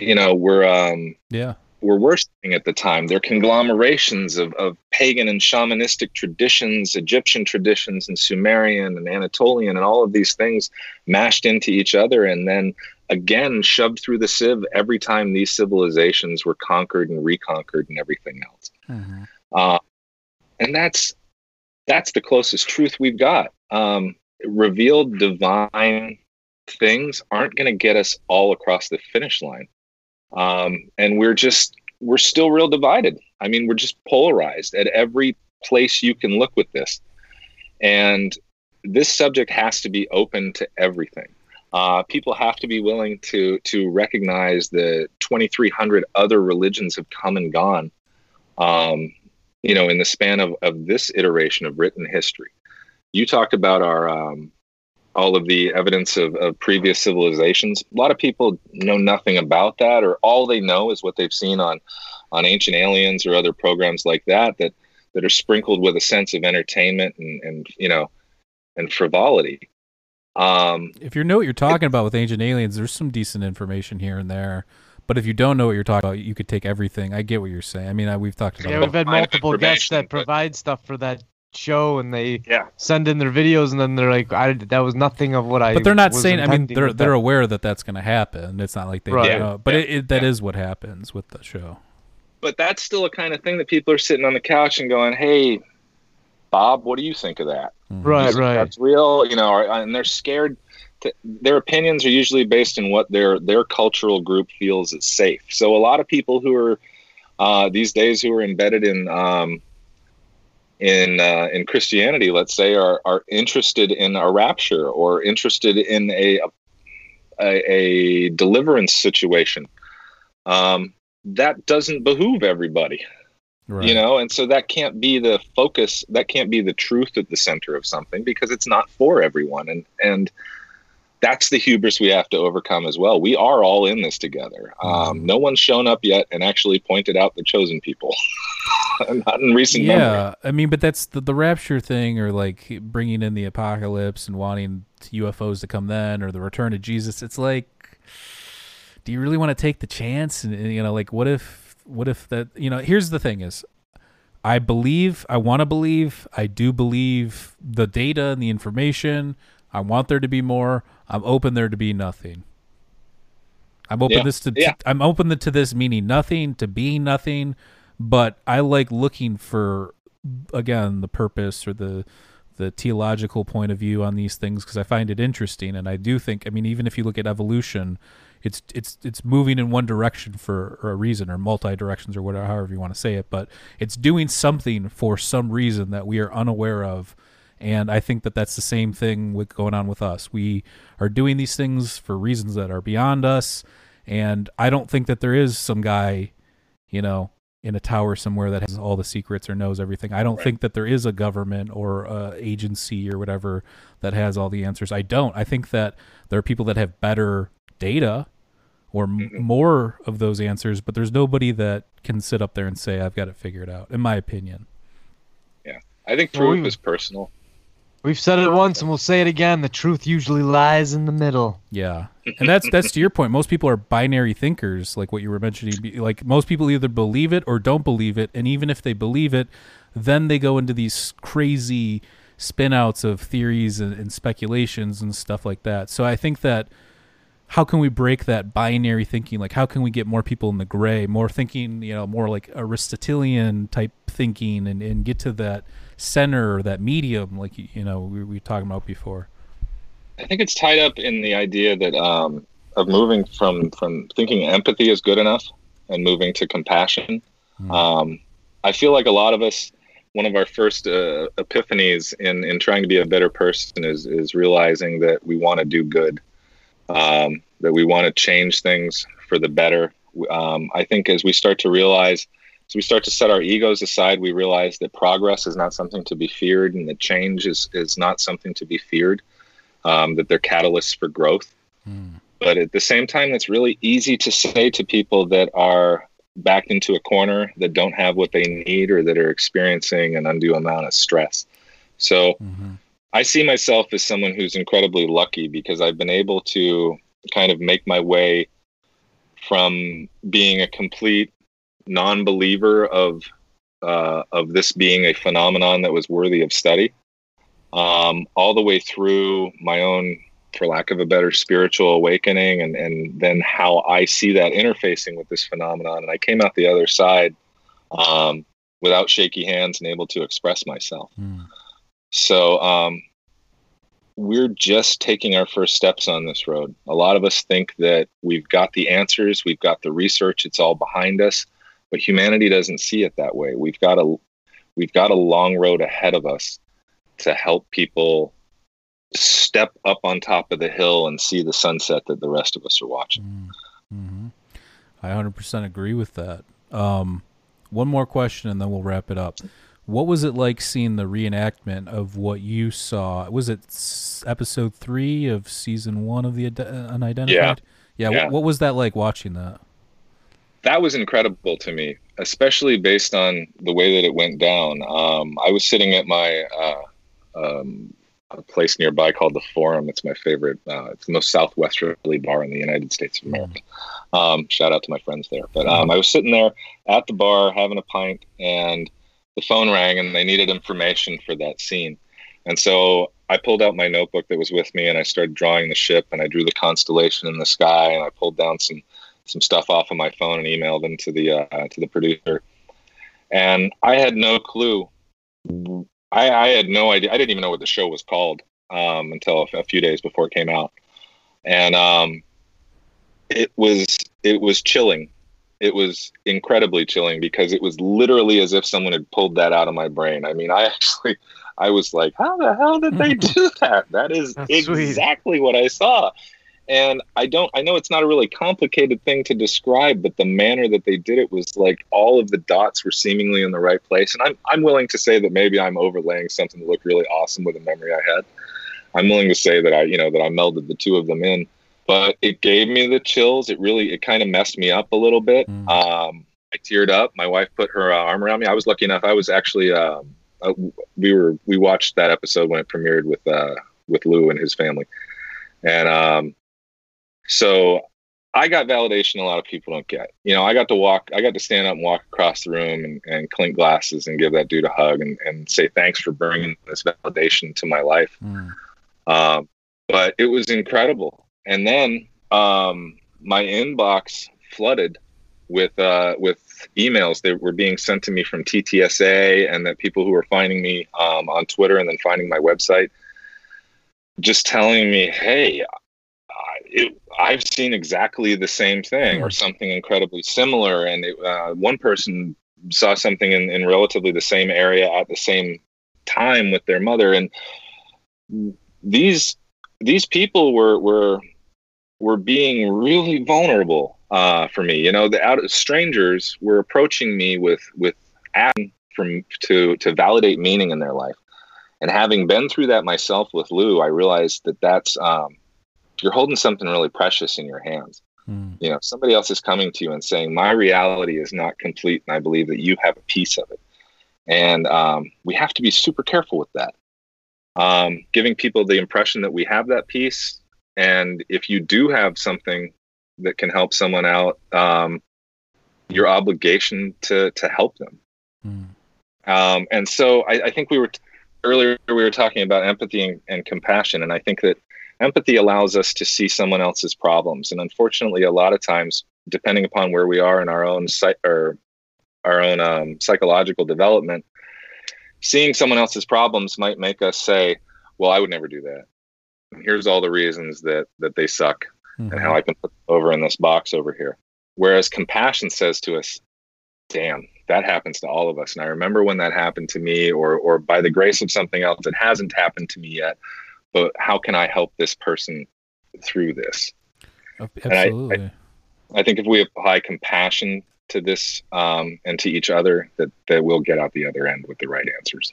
you know, were um, Yeah. were worshiping at the time. They're conglomerations of, of pagan and shamanistic traditions, Egyptian traditions, and Sumerian and Anatolian, and all of these things mashed into each other, and then again shoved through the sieve every time these civilizations were conquered and reconquered and everything else. Mhm. Uh, and that's that's the closest truth we've got. Um, revealed divine things aren't going to get us all across the finish line, um, and we're just we're still real divided. I mean, we're just polarized at every place you can look with this, and this subject has to be open to everything. Uh, people have to be willing to to recognize the 2,300 other religions have come and gone. Um, you know, in the span of, of this iteration of written history. You talked about our um, all of the evidence of, of previous civilizations. A lot of people know nothing about that, or all they know is what they've seen on on Ancient Aliens or other programs like that that that are sprinkled with a sense of entertainment and, and you know and frivolity. Um, If you know what you're talking about with Ancient Aliens, there's some decent information here and there. But if you don't know what you're talking about, you could take everything. I get what you're saying. I mean, I, we've talked about Yeah, we've had multiple guests information, that but- provide stuff for that show, and they Yeah. send in their videos, and then they're like, "I that was nothing of what I." But they're not was saying. I mean, they're they're that." aware that that's going to happen. It's not like they Right. know. But Yeah. it, it, that Yeah. is what happens with the show. but that's still a kind of thing that people are sitting on the couch and going, "Hey, Bob, what do you think of that?" Mhm. Right, Is- right. That's real, you know, or- and they're scared. To, their opinions are usually based in what their their cultural group feels is safe. So a lot of people who are uh, these days who are embedded in um, in uh, in Christianity, let's say, are are interested in a rapture or interested in a a, a deliverance situation. Um, that doesn't behoove everybody Right. you know and so that can't be the focus that can't be the truth at the center of something because it's not for everyone and and that's the hubris we have to overcome as well. We are all in this together. Um, no one's shown up yet and actually pointed out the chosen people. [LAUGHS] Not in recent yeah memory. i mean but that's the, the rapture thing or like bringing in the apocalypse and wanting ufos to come then or the return of jesus it's like do you really want to take the chance and, and, you know like what if what if that you know here's the thing is i believe i want to believe i do believe the data and the information i want there to be more. I'm open there to be nothing. I'm open Yeah, this to yeah. i'm open to this meaning nothing to being nothing but i like looking for again the purpose or the the theological point of view on these things because I find it interesting. And I do think I mean even if you look at evolution it's it's it's moving in one direction for a reason or multi directions or whatever however you want to say it but it's doing something for some reason that we are unaware of and I think that that's the same thing with going on with us we are doing these things for reasons that are beyond us and I don't think that there is some guy you know in a tower somewhere that has all the secrets or knows everything. I don't Right. think that there is a government or a agency or whatever that has all the answers. I don't. I think that there are people that have better data or m- Mhm. more of those answers, but there's nobody that can sit up there and say I've got it figured out. In my opinion. Yeah. I think Well, proof we- is personal. We've said it once and we'll say it again. The truth usually lies in the middle. Yeah, and that's that's to your point. Most people are binary thinkers, like what you were mentioning. Like most people either believe it or don't believe it, and even if they believe it, then they go into these crazy spin outs of theories and, and speculations and stuff like that. So I think that how can we break that binary thinking? Like how can we get more people in the gray, more thinking, you know, more like Aristotelian type thinking, and and get to that center or that medium, like you know we we were talking about before. I think it's tied up in the idea that um, of moving from from thinking empathy is good enough and moving to compassion. Hmm. Um, I feel like a lot of us, one of our first uh, epiphanies in in trying to be a better person is is realizing that we want to do good, um, that we want to change things for the better. Um, I think as we start to realize, as we start to set our egos aside, we realize that progress is not something to be feared, and that change is is not something to be feared um, that they're catalysts for growth. Hmm. But at the same time, it's really easy to say to people that are backed into a corner, that don't have what they need, or that are experiencing an undue amount of stress. So mm-hmm. I see myself as someone who's incredibly lucky because I've been able to kind of make my way from being a complete non-believer of uh, of this being a phenomenon that was worthy of study, um, all the way through my own, for lack of a better, spiritual awakening, and and then how I see that interfacing with this phenomenon. And I came out the other side um, without shaky hands and able to express myself. Hmm. So um, we're just taking our first steps on this road. A lot of us think that we've got the answers, we've got the research, it's all behind us, but humanity doesn't see it that way. We've got a we've got a long road ahead of us to help people step up on top of the hill and see the sunset that the rest of us are watching. hmm I 100% agree with that. Um, one more question and then we'll wrap it up. What was it like seeing the reenactment of what you saw? Was it episode three of season one of the Ide- Unidentified? Yeah. Yeah. What, what was that like watching that? That was incredible to me, especially based on the way that it went down. Um, I was sitting at my uh, um, a place nearby called the Forum. It's my favorite. Uh, it's the most southwesterly bar in the United States of America. Um, shout out to my friends there. But um, I was sitting there at the bar having a pint, and the phone rang, and they needed information for that scene. And so I pulled out my notebook that was with me, and I started drawing the ship, and I drew the constellation in the sky, and I pulled down some some stuff off of my phone and emailed them to the uh, to the producer. And I had no clue. I, I had no idea. I didn't even know what the show was called um, until a, a few days before it came out, and um, it was it was chilling. It was incredibly chilling because it was literally as if someone had pulled that out of my brain. I mean, I [LAUGHS] actually I was like, how the hell did they [LAUGHS] do that? That is That's sweet. exactly what I saw. And I don't I know it's not a really complicated thing to describe, but the manner that they did it was like all of the dots were seemingly in the right place. And I'm I'm willing to say that maybe I'm overlaying something that looked really awesome with a memory I had. I'm willing to say that I, you know, that I melded the two of them in. But it gave me the chills. It really, it kind of messed me up a little bit. Mm. Um, I teared up. My wife put her uh, arm around me. I was lucky enough. I was actually, um, uh, we were, we watched that episode when it premiered with, uh, with Lue and his family, and um, so I got validation a lot of people don't get. You know, I got to walk, I got to stand up and walk across the room and, and clink glasses and give that dude a hug and, and say thanks for bringing this validation to my life. Mm. Um, but it was incredible. And then um, my inbox flooded with uh, with emails that were being sent to me from TTSA and that people who were finding me um, on Twitter and then finding my website, just telling me, "Hey, it, I've seen exactly the same thing or something incredibly similar." And it, uh, one person saw something in, in relatively the same area at the same time with their mother, and these these people were were were being really vulnerable uh, for me. You know, the out strangers were approaching me with with asking from to to validate meaning in their life. And having been through that myself with Lue, I realized that that's um, you're holding something really precious in your hands. Mm. You know, somebody else is coming to you and saying, "My reality is not complete, and I believe that you have a piece of it." And um, we have to be super careful with that. Um, giving people the impression that we have that piece, and if you do have something that can help someone out, um, your obligation to to help them. Mm. Um, and so I, I think we were t- earlier we were talking about empathy and, and compassion, and I think that empathy allows us to see someone else's problems. And unfortunately, a lot of times, depending upon where we are in our own psych or our own um, psychological development, seeing someone else's problems might make us say, "Well, I would never do that." And here's all the reasons that that they suck Mhm. and how I can put them over in this box over here. Whereas compassion says to us, damn, that happens to all of us. And I remember when that happened to me, or or by the grace of something else that hasn't happened to me yet, but how can I help this person through this? Oh, I- Absolutely. I think if we apply compassion to this um, and to each other, that that we'll get out the other end with the right answers.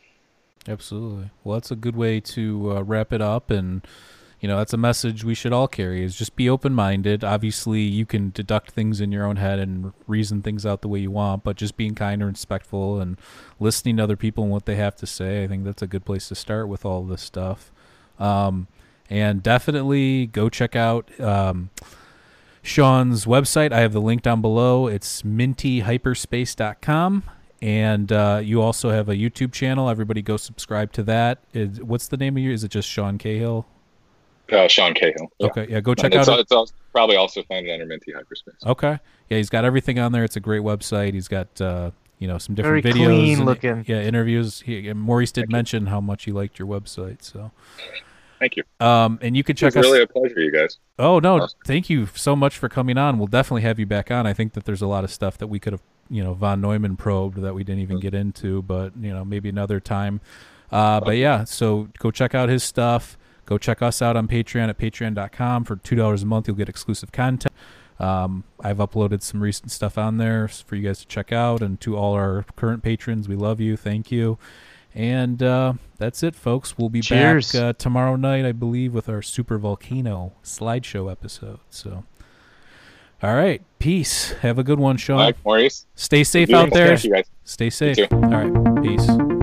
Absolutely. Well, that's a good way to uh, wrap it up, and you know that's a message we should all carry: is just be open-minded. Obviously, you can deduct things in your own head and reason things out the way you want, but just being kind and respectful and listening to other people and what they have to say, I think that's a good place to start with all this stuff. Um, and definitely go check out um, Sean's website. I have the link down below. It's mintyhyperspace.com. And uh, you also have a YouTube channel. Everybody go subscribe to that. Is, what's the name of your? Is it just Sean Cahill? Uh, Sean Cahill. Yeah. Okay, yeah, go check And it's, out. it's also, probably also find it under Minty Hyperspace. Okay, yeah, he's got everything on there. It's a great website. He's got uh, you know some different Very videos, clean and- looking. yeah, interviews. He, and Maurice did Thank you. mention how much he liked your website. So, Thank you. um, and you can check It's us. really a pleasure, you guys. Oh no, Awesome. thank you so much for coming on. We'll definitely have you back on. I think that there's a lot of stuff that we could have, you know, von Neumann probed that we didn't even Mm. get into, but you know, maybe another time. Uh, but yeah, so go check out his stuff. Go check us out on Patreon at patreon.com for two dollars a month. You'll get exclusive content. Um, I've uploaded some recent stuff on there for you guys to check out, and to all our current patrons, we love you. Thank you. And uh, that's it, folks. We'll be Cheers. back uh, tomorrow night, I believe, with our Super Volcano slideshow episode. So, all right, peace. Have a good one, Sean. Mike, Maurice. Stay safe out there. Thank you guys. Stay safe. All right, peace.